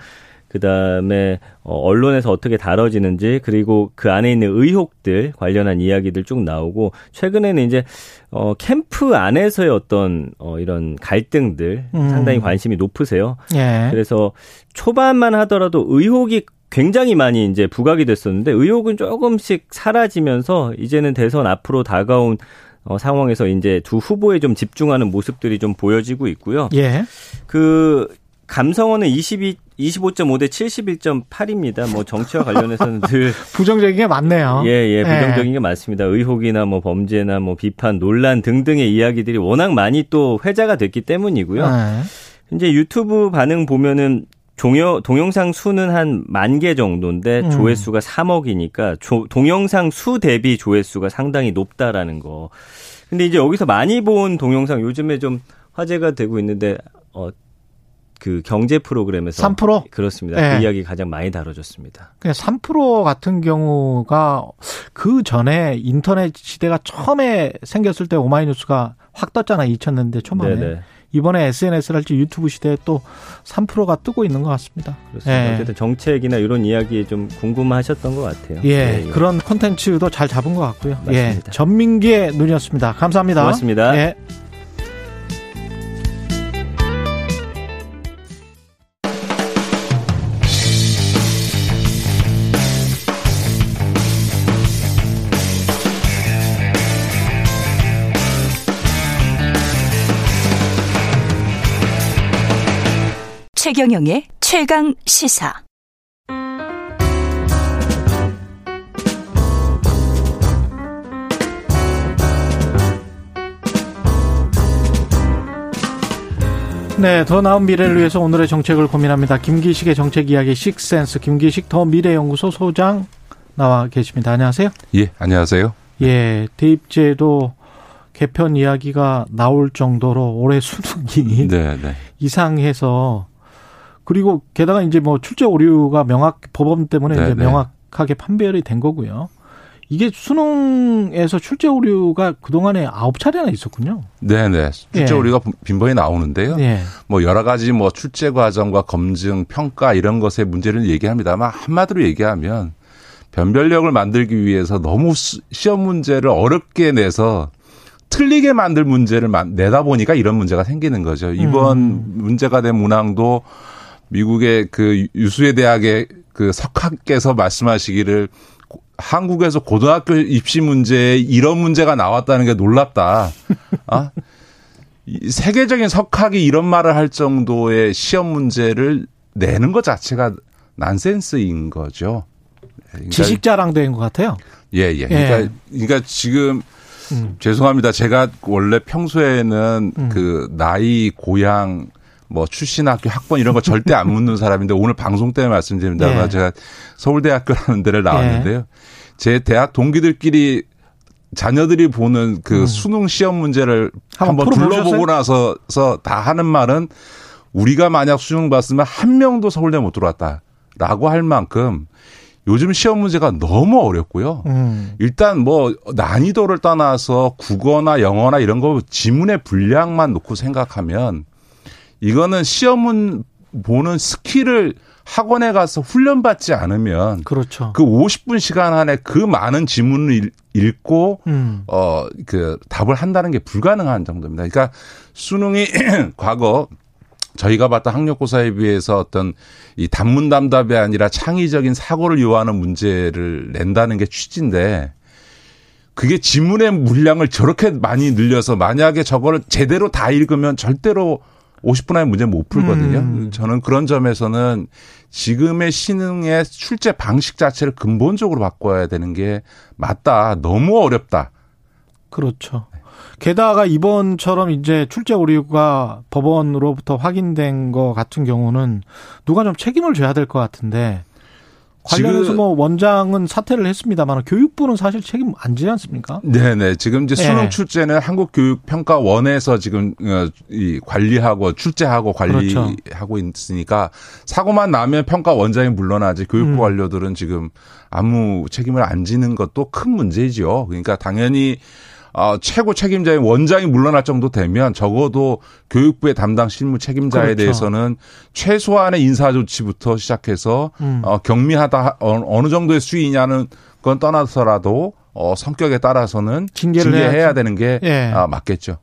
S9: 그다음에 어, 언론에서 어떻게 다뤄지는지 그리고 그 안에 있는 의혹들 관련한 이야기들 쭉 나오고 최근에는 이제 어 캠프 안에서의 어떤 어 이런 갈등들
S2: 음.
S9: 상당히 관심이 높으세요.
S2: 예.
S9: 그래서 초반만 하더라도 의혹이 굉장히 많이 이제 부각이 됐었는데 의혹은 조금씩 사라지면서 이제는 대선 앞으로 다가온 어, 상황에서 이제 두 후보에 좀 집중하는 모습들이 좀 보여지고 있고요.
S2: 예.
S9: 그 감성어는 22 25.5 대 71.8입니다. 뭐 정치와 관련해서는 늘 *laughs*
S2: 부정적인 게 많네요.
S9: 예, 예, 부정적인 게 많습니다. 의혹이나 뭐 범죄나 뭐 비판, 논란 등등의 이야기들이 워낙 많이 또 회자가 됐기 때문이고요.
S2: 예.
S9: 이제 유튜브 반응 보면은 종여, 동영상 수는 한 만 개 정도인데
S2: 음.
S9: 조회수가 3억이니까 조, 동영상 수 대비 조회수가 상당히 높다라는 거. 근데 이제 여기서 많이 본 동영상 요즘에 좀 화제가 되고 있는데 어, 그 경제 프로그램에서
S2: 3%?
S9: 그렇습니다.
S2: 예.
S9: 그 이야기 가장 많이 다뤄졌습니다.
S2: 그냥 3% 같은 경우가 그 전에 인터넷 시대가 처음에 생겼을 때 오마이뉴스가 확 떴잖아요. 2000년대 초반에.
S9: 네네.
S2: 이번에 SNS랄지 유튜브 시대에 또 3%가 뜨고 있는 것 같습니다.
S9: 그렇습니다.
S2: 예.
S9: 어쨌든 정책이나 이런 이야기에 좀 궁금하셨던 것 같아요.
S2: 예,
S9: 예, 예.
S2: 그런 콘텐츠도 잘 잡은 것 같고요. 예,
S9: 맞습니다.
S2: 전민기의 눈이었습니다. 감사합니다.
S9: 고맙습니다.
S2: 예.
S3: 최경영의 최강 시사.
S2: 네, 더 나은 미래를 위해서 오늘의 정책을 고민합니다. 김기식의 정책 이야기 식센스 김기식 더 미래연구소 소장 나와 계십니다. 안녕하세요.
S10: 예, 안녕하세요.
S2: 예, 대입제도 개편 이야기가 나올 정도로 올해 수능이
S10: 네, 네. *laughs*
S2: 이상해서 그리고 게다가 이제 뭐 출제 오류가 명확 법원 때문에
S10: 네,
S2: 이제
S10: 네.
S2: 명확하게 판별이 된 거고요. 이게 수능에서 출제 오류가 그동안에 아홉 차례나 있었군요.
S10: 네, 네. 출제
S2: 예.
S10: 오류가 빈번히 나오는데요.
S2: 예.
S10: 뭐 여러 가지 뭐 출제 과정과 검증, 평가 이런 것의 문제를 얘기합니다만 한마디로 얘기하면 변별력을 만들기 위해서 너무 수- 시험 문제를 어렵게 내서 틀리게 만들 문제를 만- 내다 보니까 이런 문제가 생기는 거죠. 이번
S2: 음.
S10: 문제가 된 문항도 미국의 그 유수의 대학의 그 석학께서 말씀하시기를 고- 한국에서 고등학교 입시 문제에 이런 문제가 나왔다는 게 놀랍다. 아? 이 세계적인 석학이 이런 말을 할 정도의 시험 문제를 내는 것 자체가 난센스인 거죠. 그러니까
S2: 지식 자랑된 것 같아요.
S10: 예, 예. 그러니까, 그러니까 지금
S2: 음.
S10: 죄송합니다. 제가 원래 평소에는
S2: 음.
S10: 그 나이, 고향, 뭐 출신 학교, 학번 이런 거 절대 안 묻는 사람인데 오늘 방송 때문에 말씀드립니다만
S2: 예.
S10: 제가 서울대학교라는 데를 나왔는데요. 제 대학 동기들끼리 자녀들이 보는 그
S2: 음.
S10: 수능 시험 문제를
S2: 한번?
S10: 둘러보고 나서서 다 하는 말은 우리가 만약 수능 봤으면 한 명도 서울대 못 들어왔다라고 할 만큼 요즘 시험 문제가 너무 어렵고요.
S2: 음.
S10: 일단 뭐 난이도를 떠나서 국어나 영어나 이런 거 지문의 분량만 놓고 생각하면 이거는 시험은 보는 skill을 학원에 가서 훈련 받지 않으면
S2: 그렇죠.
S10: 그 50분 시간 안에 그 많은 지문을 읽- 읽고
S2: 음.
S10: 어그 답을 한다는 게 불가능한 정도입니다. 그러니까 수능이 *clears throat* 과거 저희가 봤던 학력고사에 비해서 어떤 이 단문 담답이 아니라 창의적인 사고를 요하는 문제를 낸다는 게 취지인데 그게 지문의 물량을 저렇게 많이 늘려서 만약에 저거를 제대로 다 읽으면 절대로 50분 안에 문제 못 풀거든요.
S2: 음.
S10: 저는 그런 점에서는 지금의 신흥의 출제 방식 자체를 근본적으로 바꿔야 되는 게 맞다. 너무 어렵다.
S2: 그렇죠. 게다가 이번처럼 이제 출제 오류가 법원으로부터 확인된 거 같은 경우는 누가 좀 책임을 져야 될 것 같은데 관련해서 뭐 원장은 사퇴를 했습니다만 교육부는 사실 책임 안 지지 않습니까?
S10: 네네. 지금 이제 수능
S2: 네.
S10: 출제는 한국교육평가원에서 지금 어, 이 관리하고 출제하고 관리하고
S2: 그렇죠.
S10: 있으니까 사고만 나면 평가 원장이 물러나지 교육부
S2: 음.
S10: 관료들은 지금 아무 책임을 안 지는 것도 큰 문제죠. 그러니까 당연히 어, 최고 책임자인 원장이 물러날 정도 되면 적어도 교육부의 담당 실무 책임자에
S2: 그렇죠.
S10: 대해서는 최소한의 인사 조치부터 시작해서
S2: 음.
S10: 어, 경미하다 어, 어느 정도의 수위냐는 건 떠나서라도 어, 성격에 따라서는
S2: 징계를
S10: 징계해야
S2: 해야지.
S10: 되는 게
S2: 예.
S10: 아, 맞겠죠.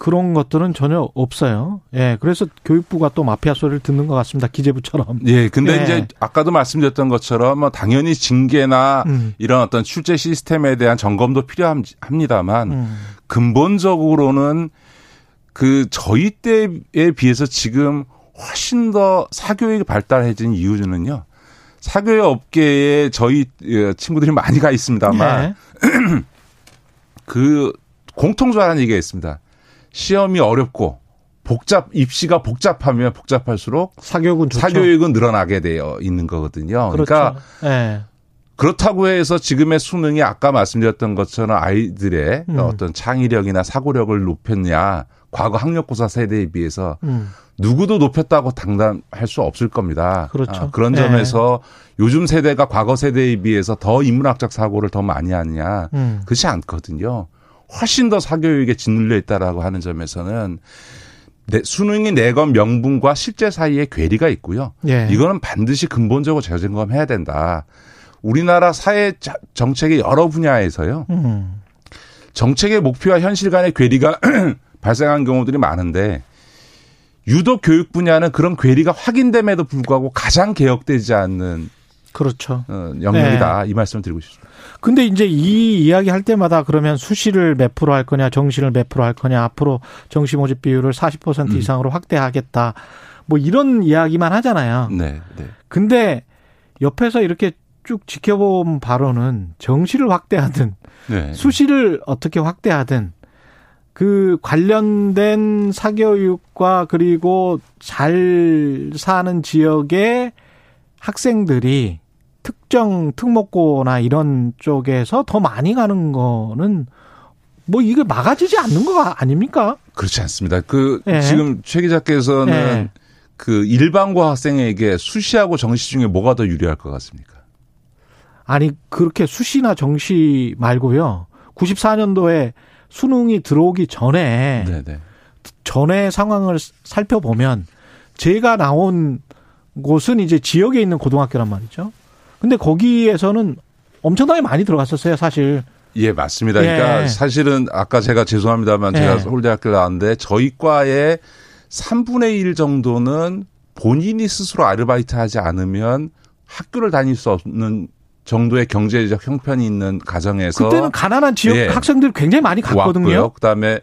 S2: 그런 것들은 전혀 없어요. 예, 그래서 교육부가 또 마피아 소리를 듣는 것 같습니다. 기재부처럼.
S10: 예, 근데
S2: 예.
S10: 이제 아까도 말씀드렸던 것처럼 뭐 당연히 징계나
S2: 음.
S10: 이런 어떤 출제 시스템에 대한 점검도 필요합니다만
S2: 음.
S10: 근본적으로는 그 저희 때에 비해서 지금 훨씬 더 사교육이 발달해진 이유는요. 사교육 업계에 저희 예, 친구들이 많이 가 있습니다만
S2: 예. *clears throat*
S10: 그 공통적인 얘기가 있습니다. 시험이 어렵고 복잡 입시가 복잡하면 복잡할수록
S2: 사교육은 좋죠.
S10: 사교육은 늘어나게 되어 있는 거거든요.
S2: 그렇죠.
S10: 그러니까
S2: 예.
S10: 그렇다고 해서 지금의 수능이 아까 말씀드렸던 것처럼 아이들의
S2: 음.
S10: 어떤 창의력이나 사고력을 높였냐 과거 학력고사 세대에 비해서
S2: 음.
S10: 누구도 높였다고 당당할 수 없을 겁니다.
S2: 그렇죠.
S10: 아, 그런
S2: 네.
S10: 점에서 요즘 세대가 과거 세대에 비해서 더 인문학적 사고를 더 많이 하느냐
S2: 음.
S10: 그렇지 않거든요. 훨씬 더 사교육에 짓눌려 있다라고 하는 점에서는 내- 수능이 내건 명분과 실제 사이에 괴리가 있고요.
S2: 예.
S10: 이거는 반드시 근본적으로 재점검해야 된다. 우리나라 사회 자- 정책의 여러 분야에서요.
S2: 음.
S10: 정책의 목표와 현실 간의 괴리가 *clears throat* 발생한 경우들이 많은데 유독 교육 분야는 그런 괴리가 확인됨에도 불구하고 가장 개혁되지 않는
S2: 그렇죠.
S10: 어, 영역이다. 이 말씀을 드리고 싶습니다.
S2: 근데 이제 이 이야기 할 때마다 그러면 수시를 몇 프로 할 거냐, 정시를 몇 프로 할 거냐, 앞으로 정시 모집 비율을 40%
S10: 음.
S2: 이상으로 확대하겠다. 뭐 이런 이야기만 하잖아요.
S10: 네, 네.
S2: 근데 옆에서 이렇게 쭉 지켜본 바로는 정시를 확대하든
S10: 네.
S2: 수시를 어떻게 확대하든 그 관련된 사교육과 그리고 잘 사는 지역의 학생들이 특정 특목고나 이런 쪽에서 더 많이 가는 거는 뭐 이게 막아지지 않는 거 아닙니까?
S10: 그렇지 않습니다. 그
S2: 예.
S10: 지금 최 기자께서는
S2: 예.
S10: 그 일반고 학생에게 수시하고 정시 중에 뭐가 더 유리할 것 같습니까?
S2: 아니 그렇게 수시나 정시 말고요. 94년도에 수능이 들어오기 전에
S10: 네, 네.
S2: 전에 상황을 살펴보면 제가 나온 곳은 이제 지역에 있는 고등학교란 말이죠. 근데 거기에서는 엄청나게 많이 들어갔었어요, 사실.
S10: 예, 맞습니다. 그러니까
S2: 예.
S10: 사실은 아까 제가 죄송합니다만 제가
S2: 예.
S10: 서울대학교 나왔는데 저희 과의 3분의 1 정도는 본인이 스스로 아르바이트 하지 않으면 학교를 다닐 수 없는 정도의 경제적 형편이 있는 가정에서
S2: 그때는 가난한 지역
S10: 예.
S2: 학생들 굉장히 많이 갔거든요.
S10: 왔고요. 그다음에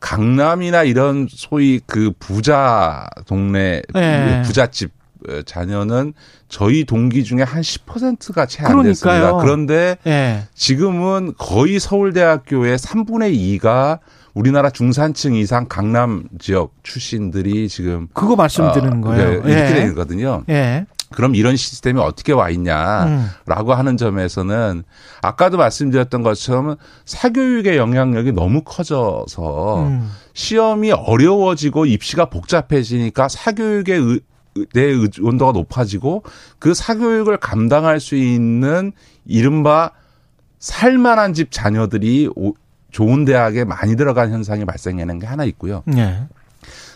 S10: 강남이나 이런 소위 그 부자 동네
S2: 예.
S10: 부잣집 어, 자녀는 저희 동기 중에 한 10%가 채 안. 됐습니다. 그런데
S2: 예.
S10: 지금은 거의 서울대학교의 3분의 2가 우리나라 중산층 이상 강남 지역 출신들이 지금
S2: 그거 말씀드리는
S10: 어,
S2: 거예요.
S10: 네, 이렇게
S2: 예.
S10: 되거든요.
S2: 예.
S10: 그럼 이런 시스템이 어떻게 와
S2: 음.
S10: 있냐라고 하는 점에서는 아까도 말씀드렸던 것처럼 사교육의 영향력이 너무 커져서
S2: 음.
S10: 시험이 어려워지고 입시가 복잡해지니까 사교육의 의- 내 의존도가 높아지고 그 사교육을 감당할 수 있는 이른바 살만한 집 자녀들이 오- 좋은 대학에 많이 들어간 현상이 발생하는 게 하나 있고요.
S2: 예.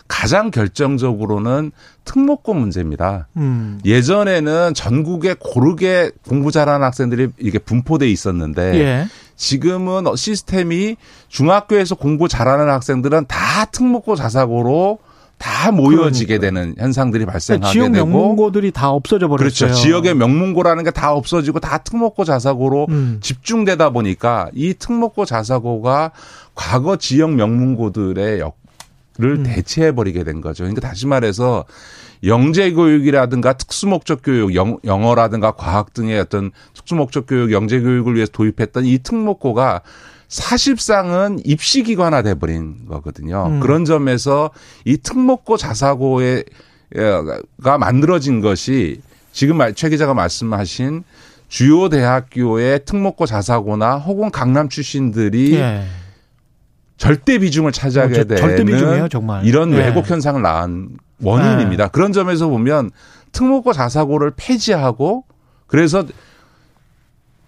S10: 가장 결정적으로는 특목고 문제입니다.
S2: 음.
S10: 예전에는 전국에 고르게 공부 잘하는 학생들이 이게 분포돼 있었는데
S2: 예.
S10: 지금은 시스템이 중학교에서 공부 잘하는 학생들은 다 특목고 자사고로 다 모여지게 되는 현상들이 발생하게
S2: 지역
S10: 되고
S2: 명문고들이 다 없어져 버렸어요.
S10: 그렇죠. 지역의 명문고라는 게 다 없어지고 다 특목고 자사고로
S2: 음.
S10: 집중되다 보니까 이 특목고 자사고가 과거 지역 명문고들의 역을
S2: 음.
S10: 대체해 버리게 된 거죠. 그러니까 다시 말해서 영재 교육이라든가 특수 목적 교육, 영, 영어라든가 과학 등의 어떤 특수 목적 교육, 영재 교육을 위해서 도입했던 이 특목고가 사실상은 입시기관화 돼버린 거거든요.
S2: 음.
S10: 그런 점에서 이 특목고 자사고에 가 만들어진 것이 지금 최 기자가 말씀하신 주요 대학교의 특목고 자사고나 혹은 강남 출신들이
S2: 예.
S10: 절대 비중을 차지하게
S2: 어, 저-
S10: 되는
S2: 절대 비중이에요, 정말.
S10: 이런
S2: 예.
S10: 왜곡 현상을 낳은 원인입니다. 그런 점에서 보면 특목고 자사고를 폐지하고 그래서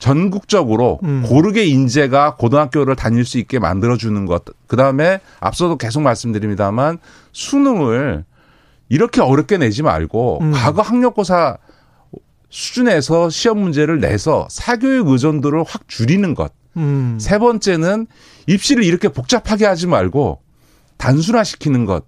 S10: 전국적으로
S2: 음.
S10: 고르게 인재가 고등학교를 다닐 수 있게 만들어주는 것. 그 다음에 앞서도 계속 말씀드립니다만 수능을 이렇게 어렵게 내지 말고
S2: 음.
S10: 과거 학력고사 수준에서 시험 문제를 내서 사교육 의존도를 확 줄이는 것.
S2: 음.
S10: 세 번째는 입시를 이렇게 복잡하게 하지 말고 단순화시키는 것.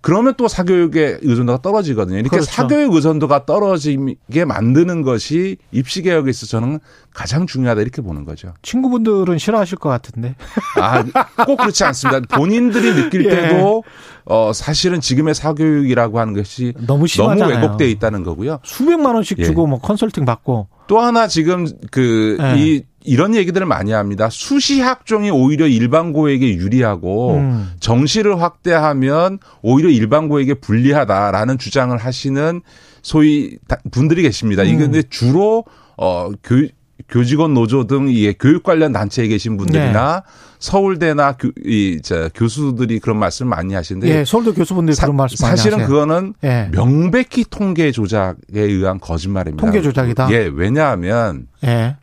S10: 그러면 또 사교육의 의존도가 떨어지거든요. 이렇게
S2: 그렇죠.
S10: 사교육 의존도가 떨어지게 만드는 것이 입시 개혁에 있어서 저는 가장 중요하다 이렇게 보는 거죠.
S2: 친구분들은 싫어하실 것 같은데.
S10: 아, 꼭 그렇지 않습니다. 본인들이 느낄 *laughs*
S2: 예.
S10: 때도 어 사실은 지금의 사교육이라고 하는 것이
S2: 너무 심하잖아요.
S10: 너무 왜곡돼 있다는 거고요.
S2: 수백만 원씩
S10: 예.
S2: 주고 뭐 컨설팅 받고.
S10: 또 하나 지금 그
S2: 예.
S10: 이 이런 얘기들을 많이 합니다. 수시 학종이 오히려 일반고에게 유리하고
S2: 음.
S10: 정시를 확대하면 오히려 일반고에게 불리하다라는 주장을 하시는 소위 다- 분들이 계십니다. 이게
S2: 음.
S10: 근데 주로 어 교, 교직원 노조 등 이 교육 관련 단체에 계신 분들이나
S2: 네.
S10: 서울대나 교, 이, 저, 교수들이 그런 말씀을 많이 하시는데
S2: 예, 서울대 교수분들이
S10: 사,
S2: 그런 말씀 많이
S10: 사실은. 그거는
S2: 예.
S10: 명백히 통계 조작에 의한 거짓말입니다.
S2: 통계 조작이다?
S10: 예, 왜냐하면
S2: 예.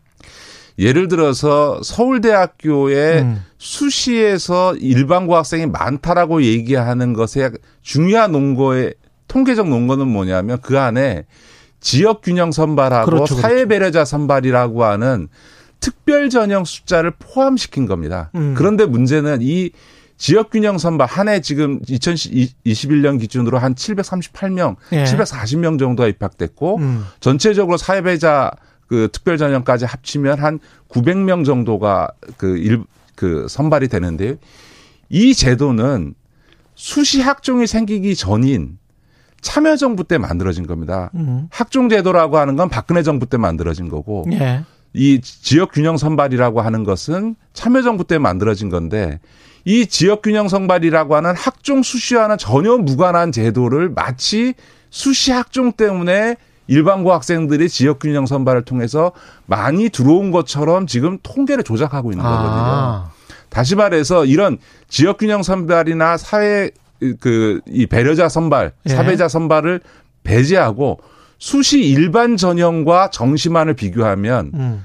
S10: 예를 들어서 서울대학교에
S2: 음.
S10: 수시에서 일반고 학생이 많다라고 얘기하는 것에 중요한 논거의 통계적 논거는 뭐냐면 그 안에 지역 균형 선발하고
S2: 그렇죠, 그렇죠.
S10: 사회 배려자 선발이라고 하는 특별 전형 숫자를 포함시킨 겁니다.
S2: 음.
S10: 그런데 문제는 이 지역 균형 선발 한 해 지금 2021년 기준으로 한 738명,
S2: 예.
S10: 740명 정도가 입학됐고
S2: 음.
S10: 전체적으로 사회 배자 그 특별 전형까지 합치면 한 900명 정도가 그 일, 그 선발이 되는데요. 이 제도는 수시 학종이 생기기 전인 참여정부 때 만들어진 겁니다.
S2: 음.
S10: 학종제도라고 하는 건 박근혜 정부 때 만들어진 거고
S2: 예.
S10: 이 지역 균형 선발이라고 하는 것은 참여정부 때 만들어진 건데 이 지역 균형 선발이라고 하는 학종 수시와는 전혀 무관한 제도를 마치 수시 학종 때문에 일반고 학생들이 지역 균형 선발을 통해서 많이 들어온 것처럼 지금 통계를 조작하고 있는 거거든요.
S2: 아.
S10: 다시 말해서 이런 지역 균형 선발이나 사회 그 이 배려자 선발,
S2: 예.
S10: 사배자 선발을 배제하고 수시 일반 전형과 정시만을 비교하면
S2: 음.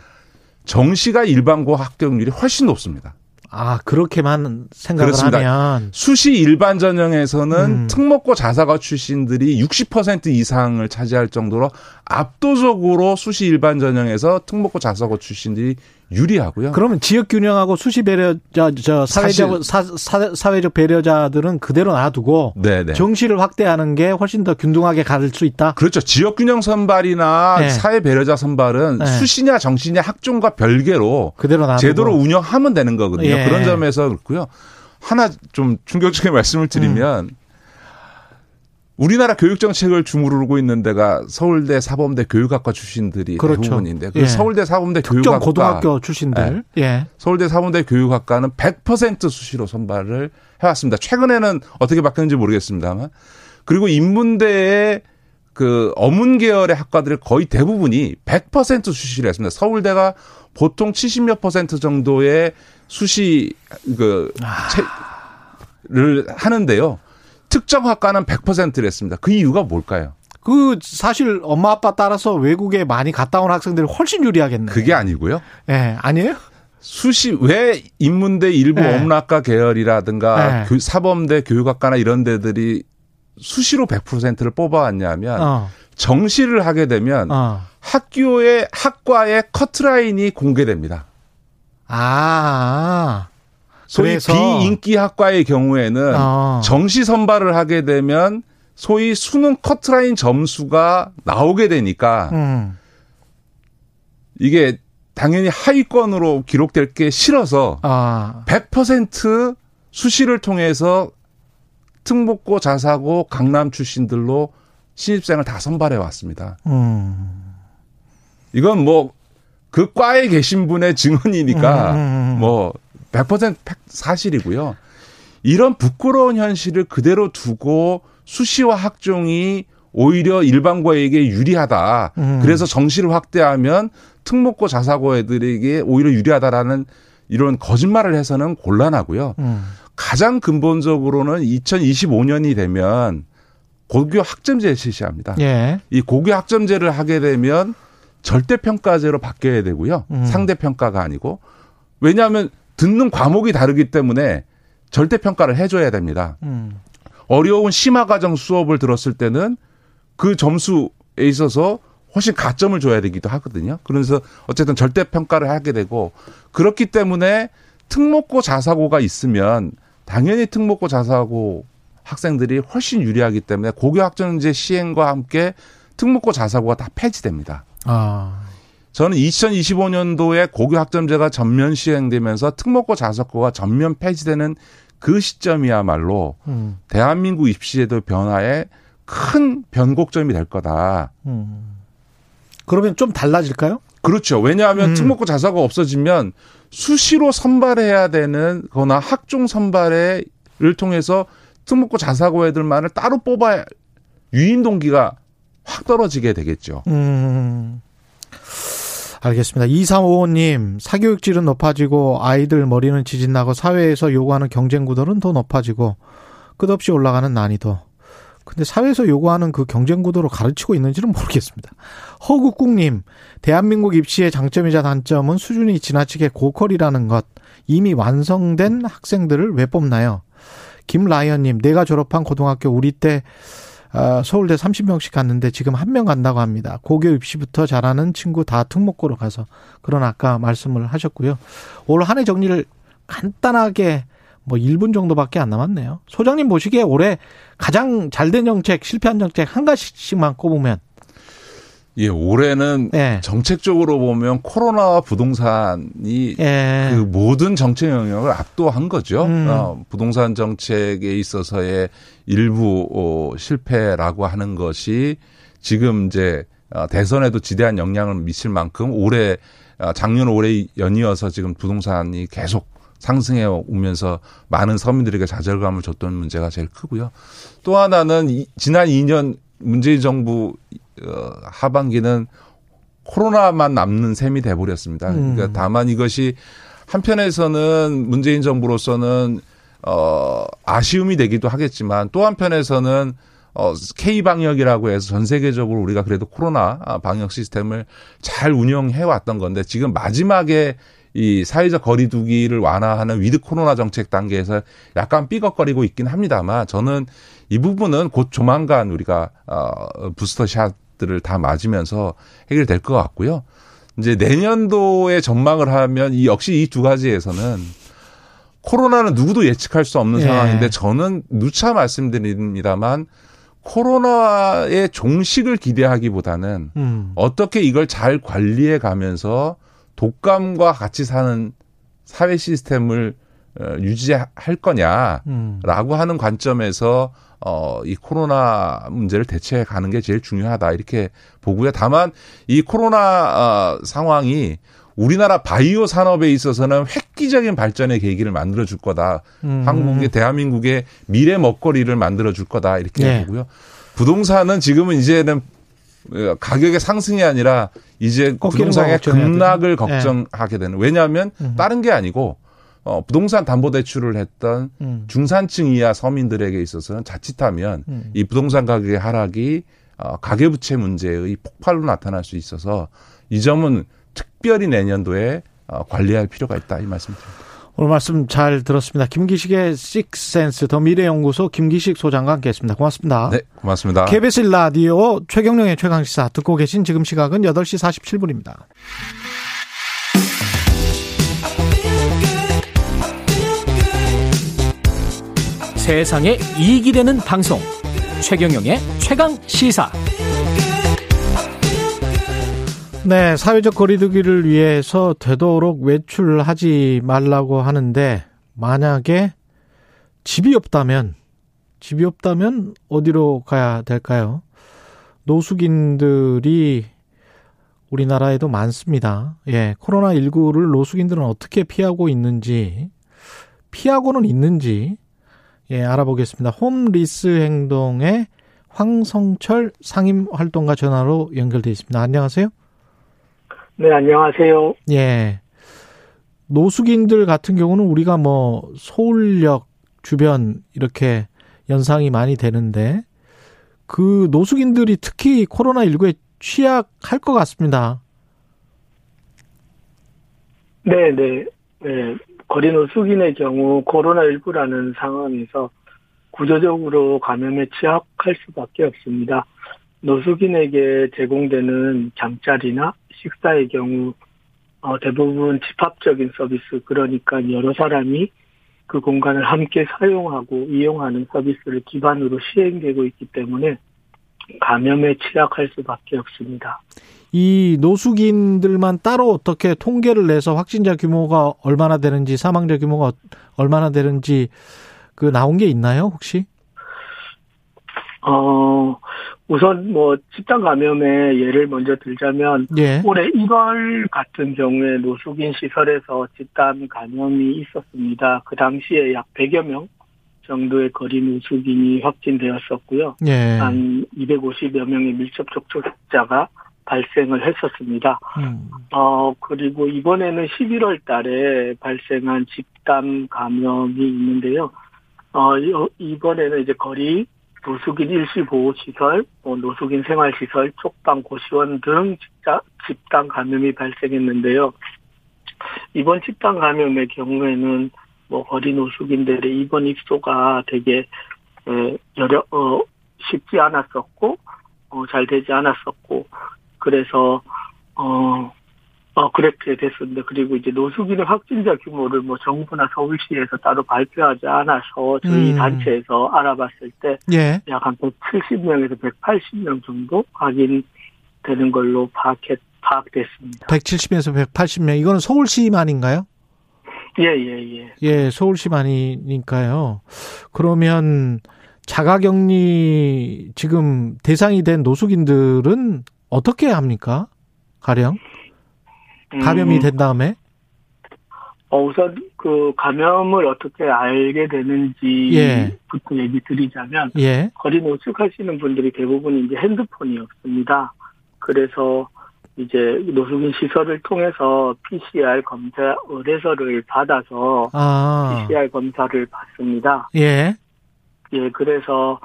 S10: 정시가 일반고 합격률이 훨씬 높습니다.
S2: 아, 그렇게만 생각을
S10: 그렇습니다.
S2: 하면
S10: 수시 일반 전형에서는
S2: 음.
S10: 특목고 자사고 출신들이 60% 이상을 차지할 정도로 압도적으로 수시 일반 전형에서 특목고 자사고 출신들이 유리하고요.
S2: 그러면 지역 균형하고 수시 배려자 저 사회적
S10: 사,
S2: 사, 사 회적 배려자들은 그대로 놔두고
S10: 네네.
S2: 정시를 확대하는 게 훨씬 더 균등하게 갈수 있다.
S10: 그렇죠. 지역 균형 선발이나
S2: 네.
S10: 사회 배려자 선발은
S2: 네.
S10: 수시냐 정시냐 학종과 별개로
S2: 그대로 놔두고
S10: 제도로 운영하면 되는 거거든요.
S2: 예.
S10: 그런 점에서 그렇고요. 하나 좀 충격적인 *laughs* 말씀을 드리면
S2: 음.
S10: 우리나라 교육 정책을 주무르고 있는 데가 서울대 사범대 교육학과 출신들이
S2: 그렇죠.
S10: 대부분인데 그
S2: 예.
S10: 서울대 사범대 교육학과
S2: 고등학교 출신들. 예.
S10: 서울대 사범대 교육학과는 100% 수시로 선발을 해왔습니다. 최근에는 어떻게 바뀌었는지 모르겠습니다만 그리고 인문대의 그 어문 계열의 학과들의 거의 대부분이 100% 수시를 했습니다. 서울대가 보통 70몇 퍼센트 정도의 수시 그를 하는데요. 특정 학과는 100%를 했습니다. 그 이유가 뭘까요?
S2: 그 사실 엄마 아빠 따라서 외국에 많이 갔다 온 학생들이 훨씬 유리하겠네.
S10: 그게 아니고요.
S2: 예, 아니에요?
S10: 수시 왜 인문대 일부
S2: 네.
S10: 어문학과 계열이라든가
S2: 네.
S10: 교- 사범대 교육학과나 이런 데들이 수시로 100%를 뽑아왔냐면
S2: 어.
S10: 정시를 하게 되면
S2: 어.
S10: 학교의 학과의 커트라인이 공개됩니다.
S2: 아.
S10: 소위
S2: 그래서-
S10: 비인기 학과의 경우에는
S2: 어.
S10: 정시 선발을 하게 되면 소위 수능 커트라인 점수가 나오게 되니까
S2: 음.
S10: 이게 당연히 하위권으로 기록될 게 싫어서
S2: 아.
S10: 100% 수시를 통해서 특목고 자사고 강남 출신들로 신입생을 다 선발해 왔습니다.
S2: 음.
S10: 이건 뭐 그 과에 계신 분의 증언이니까
S2: 음, 음, 음.
S10: 뭐 100% 사실이고요. 이런 부끄러운 현실을 그대로 두고 수시와 학종이 오히려 일반고에게 유리하다. 음. 그래서 정시를 확대하면 특목고 자사고 애들에게 오히려 유리하다라는 이런 거짓말을 해서는 곤란하고요. 음. 가장 근본적으로는 2025년이 되면 고교 학점제 실시합니다. 예. 이 고교 학점제를 하게 되면 절대 평가제로 바뀌어야 되고요. 음. 상대 평가가 아니고 왜냐하면 듣는 과목이 다르기 때문에 절대 평가를 해줘야 됩니다. 음. 어려운 심화 과정 수업을 들었을 때는 그 점수에 있어서 훨씬 가점을 줘야 되기도 하거든요. 그래서 어쨌든 절대 평가를 하게 되고 그렇기 때문에 특목고 자사고가 있으면 당연히 특목고 자사고 학생들이 훨씬 유리하기 때문에 고교 학점제 시행과 함께 특목고 자사고가 다 폐지됩니다. 아. 저는 2025년도에 고교 학점제가 전면 시행되면서 특목고 자사고가 전면 폐지되는 그 시점이야말로 음. 대한민국 입시제도 변화에 큰 변곡점이 될 거다. 음.
S2: 그러면 좀 달라질까요?
S10: 그렇죠. 왜냐하면 음. 특목고 자사가 없어지면 수시로 선발해야 되는 거나 학종 선발을 통해서 특목고 자사고 애들만을 따로 뽑아야 유인 동기가 확 떨어지게 되겠죠. 음.
S2: 알겠습니다. 2355님, 사교육질은 높아지고 아이들 머리는 지진나고 사회에서 요구하는 경쟁 구도는 더 높아지고 끝없이 올라가는 난이도. 근데 사회에서 요구하는 그 경쟁 구도로 가르치고 있는지는 모르겠습니다. 허국국님, 대한민국 입시의 장점이자 단점은 수준이 지나치게 고퀄이라는 것. 이미 완성된 학생들을 왜 뽑나요? 김라이언님, 내가 졸업한 고등학교 우리 때 어, 서울대 30명씩 갔는데 지금 한 명 간다고 합니다. 고교 입시부터 잘하는 친구 다 특목고로 가서 그런 아까 말씀을 하셨고요. 올 한 해 정리를 간단하게 뭐 1분 정도밖에 안 남았네요. 소장님 보시기에 올해 가장 잘된 정책, 실패한 정책 한 가지씩만 꼽으면
S10: 예, 올해는 예. 정책적으로 보면 코로나와 부동산이 예. 그 모든 정책 영역을 압도한 거죠. 음. 어, 부동산 정책에 있어서의 일부 어, 실패라고 하는 것이 지금 이제 어, 대선에도 지대한 영향을 미칠 만큼 올해 어, 작년 올해 연이어서 지금 부동산이 계속 상승해 오면서 많은 서민들에게 좌절감을 줬던 문제가 제일 크고요. 또 하나는 이, 지난 2년 문재인 정부 어, 하반기는 코로나만 남는 셈이 돼버렸습니다. 음. 그러니까 다만 이것이 한편에서는 문재인 정부로서는 어 아쉬움이 되기도 하겠지만 또 한편에서는 어 K 방역이라고 해서 전 세계적으로 우리가 그래도 코로나 방역 시스템을 잘 운영해 왔던 건데 지금 마지막에 이 사회적 거리두기를 완화하는 with 코로나 정책 단계에서 약간 삐걱거리고 있긴 합니다만 저는 이 부분은 곧 조만간 우리가 어 booster shot들을 다 맞으면서 해결될 것 같고요. 이제 내년도에 전망을 하면 이 역시 이 두 가지에서는 코로나는 누구도 예측할 수 없는 예. 상황인데 저는 누차 말씀드립니다만 코로나의 종식을 기대하기보다는 음. 어떻게 이걸 잘 관리해 가면서 독감과 같이 사는 사회 시스템을 어, 유지할 거냐라고 음. 하는 관점에서 어, 이 코로나 문제를 대처해 가는 게 제일 중요하다 이렇게 보고요. 다만 이 코로나 어, 상황이 우리나라 바이오 산업에 있어서는 획기적인 발전의 계기를 만들어 줄 거다. 음. 한국의 대한민국의 미래 먹거리를 만들어 줄 거다 이렇게 네. 보고요. 부동산은 지금은 이제는 가격의 상승이 아니라 이제 부동산의 급락을 네. 걱정하게 되는. 왜냐하면 음. 다른 게 아니고 어, 부동산 담보 대출을 했던 음. 중산층 이하 서민들에게 있어서는 자칫하면 음. 이 부동산 가격의 하락이 어, 가계부채 문제의 폭발로 나타날 수 있어서 이 점은 특별히 내년도에 어, 관리할 필요가 있다 이 말씀드립니다.
S2: 오늘 말씀 잘 들었습니다. 김기식의 식센스 더 미래연구소 김기식 소장과 함께했습니다. 고맙습니다.
S10: 네, 고맙습니다.
S2: KBS 라디오 최경령의 최강시사 듣고 계신 지금 시각은 8시 47분입니다.
S6: 세상에 이익이 되는 방송 최경영의 최강 시사
S2: 네, 사회적 거리두기를 위해서 되도록 외출하지 말라고 하는데 만약에 집이 없다면 집이 없다면 어디로 가야 될까요? 노숙인들이 우리나라에도 많습니다. 예, 코로나19를 노숙인들은 어떻게 피하고 있는지 피하고는 있는지 예, 알아보겠습니다. 홈리스 행동의 황성철 상임 활동가 전화로 연결돼 있습니다. 안녕하세요.
S11: 네, 안녕하세요.
S2: 예. 노숙인들 같은 경우는 우리가 뭐 서울역 주변 이렇게 연상이 많이 되는데 그 노숙인들이 특히 코로나19에 취약할 것 같습니다.
S11: 네, 네. 네. 거리 노숙인의 경우 코로나19라는 상황에서 구조적으로 감염에 취약할 수밖에 없습니다. 노숙인에게 제공되는 잠자리나 식사의 경우 어, 대부분 집합적인 서비스 그러니까 여러 사람이 그 공간을 함께 사용하고 이용하는 서비스를 기반으로 시행되고 있기 때문에 감염에 취약할 수밖에 없습니다.
S2: 이 노숙인들만 따로 어떻게 통계를 내서 확진자 규모가 얼마나 되는지 사망자 규모가 얼마나 되는지 그 나온 게 있나요 혹시?
S11: 어 우선 뭐 집단 감염의 예를 먼저 들자면 예. 올해 1월 같은 경우에 노숙인 시설에서 집단 감염이 있었습니다. 그 당시에 약 100여 명 정도의 거리 노숙인이 확진되었었고요. 예. 한 250여 명의 밀접 접촉자가 발생을 했었습니다. 음. 어, 그리고 이번에는 11월 달에 발생한 집단 감염이 있는데요. 어, 이번에는 이제 거리 노숙인 일시 보호시설, 뭐 노숙인 생활시설, 촉방 고시원 등 집단 감염이 발생했는데요. 이번 집단 감염의 경우에는 뭐 거리 노숙인들의 입원 입소가 되게 여러 어 쉽지 않았었고 어, 잘 되지 않았었고 그래서 어, 어 그렇게 됐습니다. 그리고 이제 노숙인의 확진자 규모를 뭐 정부나 서울시에서 따로 발표하지 않아서 저희 음. 단체에서 알아봤을 때 예. 약한 170명에서 180명 정도 확인되는 걸로 파악했 파악됐습니다.
S2: 170에서 180명 이거는 서울시만인가요?
S11: 예, 예, 예.
S2: 예, 서울시만이니까요. 그러면 자가격리 지금 대상이 된 노숙인들은 어떻게 합니까? 가령? 감염이 음. 된 다음에?
S11: 어, 우선 그 감염을 어떻게 알게 되는지부터 예. 얘기 드리자면 예. 거리 노숙하시는 분들이 대부분 이제 핸드폰이 없습니다. 그래서 이제 노숙인 시설을 통해서 PCR 검사 의뢰서를 받아서 아. PCR 검사를 받습니다. 예. 예, 그래서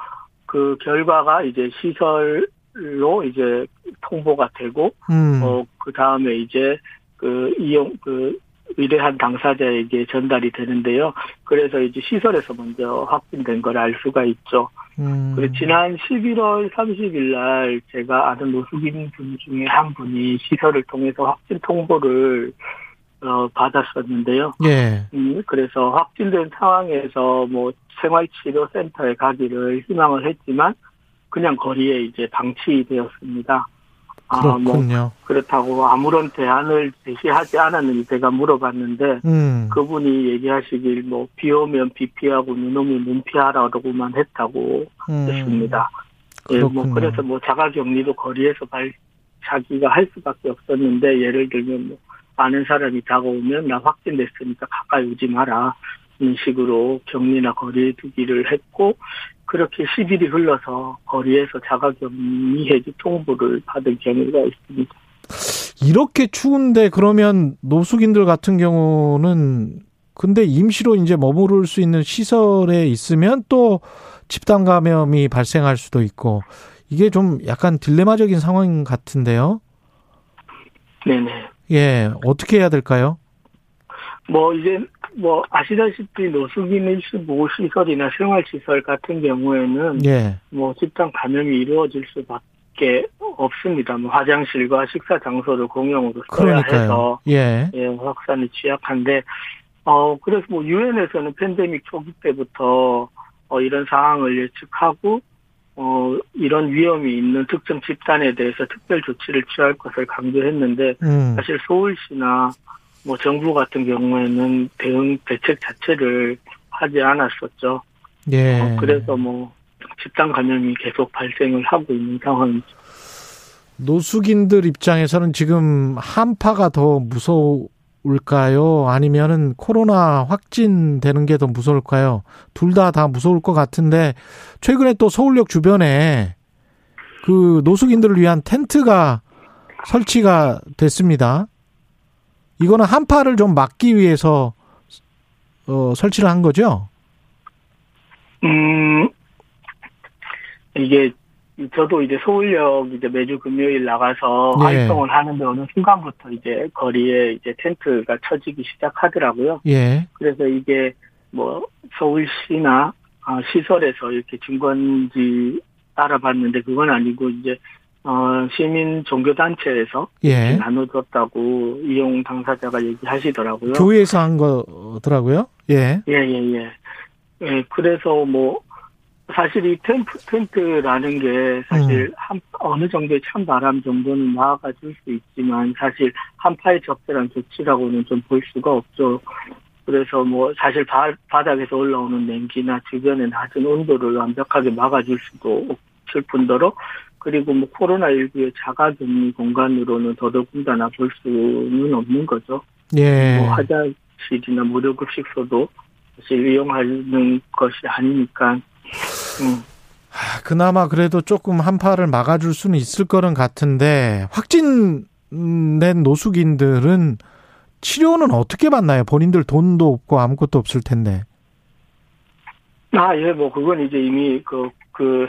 S11: 그 결과가 이제 시설 로 이제 통보가 되고, 음. 어, 그 다음에 이제 그 이용, 그 의뢰한 당사자에게 전달이 되는데요. 그래서 이제 시설에서 먼저 확진된 걸 알 수가 있죠. 음. 그리고 지난 11월 30일 날 제가 아는 노숙인 분 중에 한 분이 시설을 통해서 확진 통보를 어, 받았었는데요. 예. 음, 그래서 확진된 상황에서 뭐 생활치료센터에 가기를 희망을 했지만 그냥 거리에 이제 방치되었습니다.
S2: 그렇군요. 아,
S11: 뭐 그렇다고 아무런 대안을 제시하지 않았는지 제가 물어봤는데 음. 그분이 얘기하시길 뭐 비 오면 비 피하고 눈 오면 눈 피하라고만 했다고 음. 했습니다. 예, 뭐 그래서 뭐 자가격리도 거리에서 발 자기가 할 수밖에 없었는데 예를 들면 뭐 아는 사람이 다가오면 나 확진됐으니까 가까이 오지 마라 식으로 격리나 거리에 두기를 했고 그렇게 10일이 흘러서 거리에서 자가격리 해지 통보를 받은 경우가 있습니다.
S2: 이렇게 추운데 그러면 노숙인들 같은 경우는 근데 임시로 이제 머무를 수 있는 시설에 있으면 또 집단 감염이 발생할 수도 있고 이게 좀 약간 딜레마적인 상황 같은데요.
S11: 네네.
S2: 예, 어떻게 해야 될까요?
S11: 뭐 이제 뭐 아시다시피 노숙인 일시보호 시설이나 생활시설 같은 경우에는 예. 뭐 집단 감염이 이루어질 수밖에 없습니다. 뭐 화장실과 식사 장소를 공용으로 써야 그러니까요. 해서 예. 예, 확산이 취약한데 어 그래서 뭐 유엔에서는 팬데믹 초기 때부터 어 이런 상황을 예측하고 어 이런 위험이 있는 특정 집단에 대해서 특별 조치를 취할 것을 강조했는데 음. 사실 서울시나 뭐 정부 같은 경우에는 대응 대책 자체를 하지 않았었죠. 예. 어, 그래서 뭐 집단 감염이 계속 발생을 하고 있는 상황이죠.
S2: 노숙인들 입장에서는 지금 한파가 더 무서울까요? 아니면은 코로나 확진되는 게 더 무서울까요? 둘 다다 다 무서울 것 같은데 최근에 또 서울역 주변에 그 노숙인들을 위한 텐트가 설치가 됐습니다. 이거는 한파를 좀 막기 위해서 어, 설치를 한 거죠?
S11: 음, 이게 저도 이제 서울역 이제 매주 금요일 나가서 예. 활동을 하는데 어느 순간부터 이제 거리에 이제 텐트가 쳐지기 시작하더라고요.
S2: 예.
S11: 그래서 이게 뭐 서울시나 어, 시설에서 이렇게 증거인지 알아봤는데 그건 아니고 이제 어, 시민 종교단체에서
S2: 예.
S11: 나눠줬다고 이용 당사자가 얘기하시더라고요.
S2: 교회에서 한 거더라고요. 예.
S11: 예, 예, 예. 예, 그래서 뭐, 사실 이 텐트, 텐트라는 게 사실 음. 한, 어느 정도의 찬바람 정도는 막아줄 수 있지만 사실 한파에 적절한 조치라고는 좀 볼 수가 없죠. 그래서 뭐 사실 바, 바닥에서 올라오는 냉기나 주변의 낮은 온도를 완벽하게 막아줄 수도 없을 뿐더러 그리고 뭐 코로나19의 자가 격리 공간으로는 더더군다나 볼 수는 없는 거죠.
S2: 예.
S11: 뭐 화장실이나 무료급식소도 사실 이용하는 것이 아니니까. 음.
S2: 그나마 그래도 조금 한파를 막아줄 수는 있을 거는 같은데 확진된 노숙인들은 치료는 어떻게 받나요? 본인들 돈도 없고 아무것도 없을 텐데.
S11: 아, 예, 뭐, 그건 이제 이미 그, 그,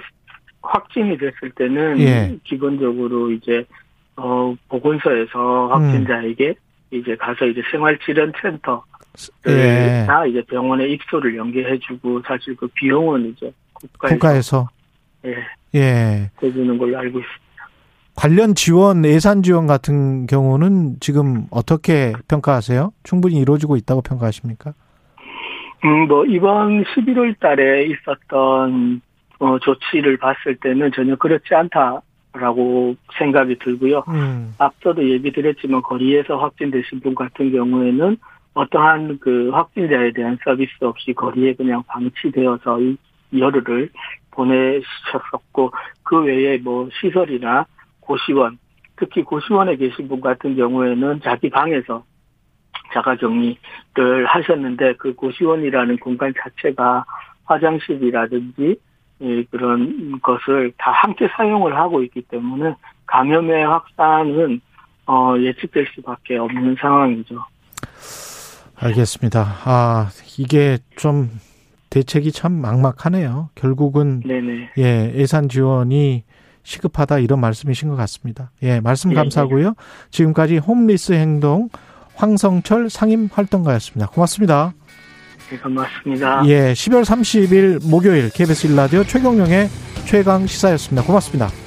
S11: 확진이 됐을 때는
S2: 예.
S11: 기본적으로 이제 어 보건소에서 확진자에게 음. 이제 가서 이제 생활질환센터 예. 다 이제 병원에 입소를 연계해주고 사실 그 비용은 이제 국가에서,
S2: 국가에서
S11: 예
S2: 예
S11: 해주는 걸로 알고 있습니다.
S2: 관련 지원 예산 지원 같은 경우는 지금 어떻게 평가하세요? 충분히 이루어지고 있다고 평가하십니까?
S11: 음, 뭐, 이번 11월 달에 있었던 어, 조치를 봤을 때는 전혀 그렇지 않다라고 생각이 들고요.
S2: 음.
S11: 앞서도 얘기 드렸지만 거리에서 확진되신 분 같은 경우에는 어떠한 그 확진자에 대한 서비스 없이 거리에 그냥 방치되어서 열흘을 보내셨었고 그 외에 뭐 시설이나 고시원 특히 고시원에 계신 분 같은 경우에는 자기 방에서 자가격리를 하셨는데 그 고시원이라는 공간 자체가 화장실이라든지 예, 그런 것을 다 함께 사용을 하고 있기 때문에 감염의 확산은 어, 예측될 수밖에 없는 상황이죠.
S2: 알겠습니다. 아 이게 좀 대책이 참 막막하네요. 결국은
S11: 네네.
S2: 예 예산 지원이 시급하다 이런 말씀이신 것 같습니다. 예 말씀 예, 감사하고요. 예. 지금까지 홈리스 행동 황성철 상임 활동가였습니다. 고맙습니다.
S11: 네, 고맙습니다.
S2: 예, 12월 30일 목요일 KBS 일라디오 최경령의 최강 시사였습니다. 고맙습니다.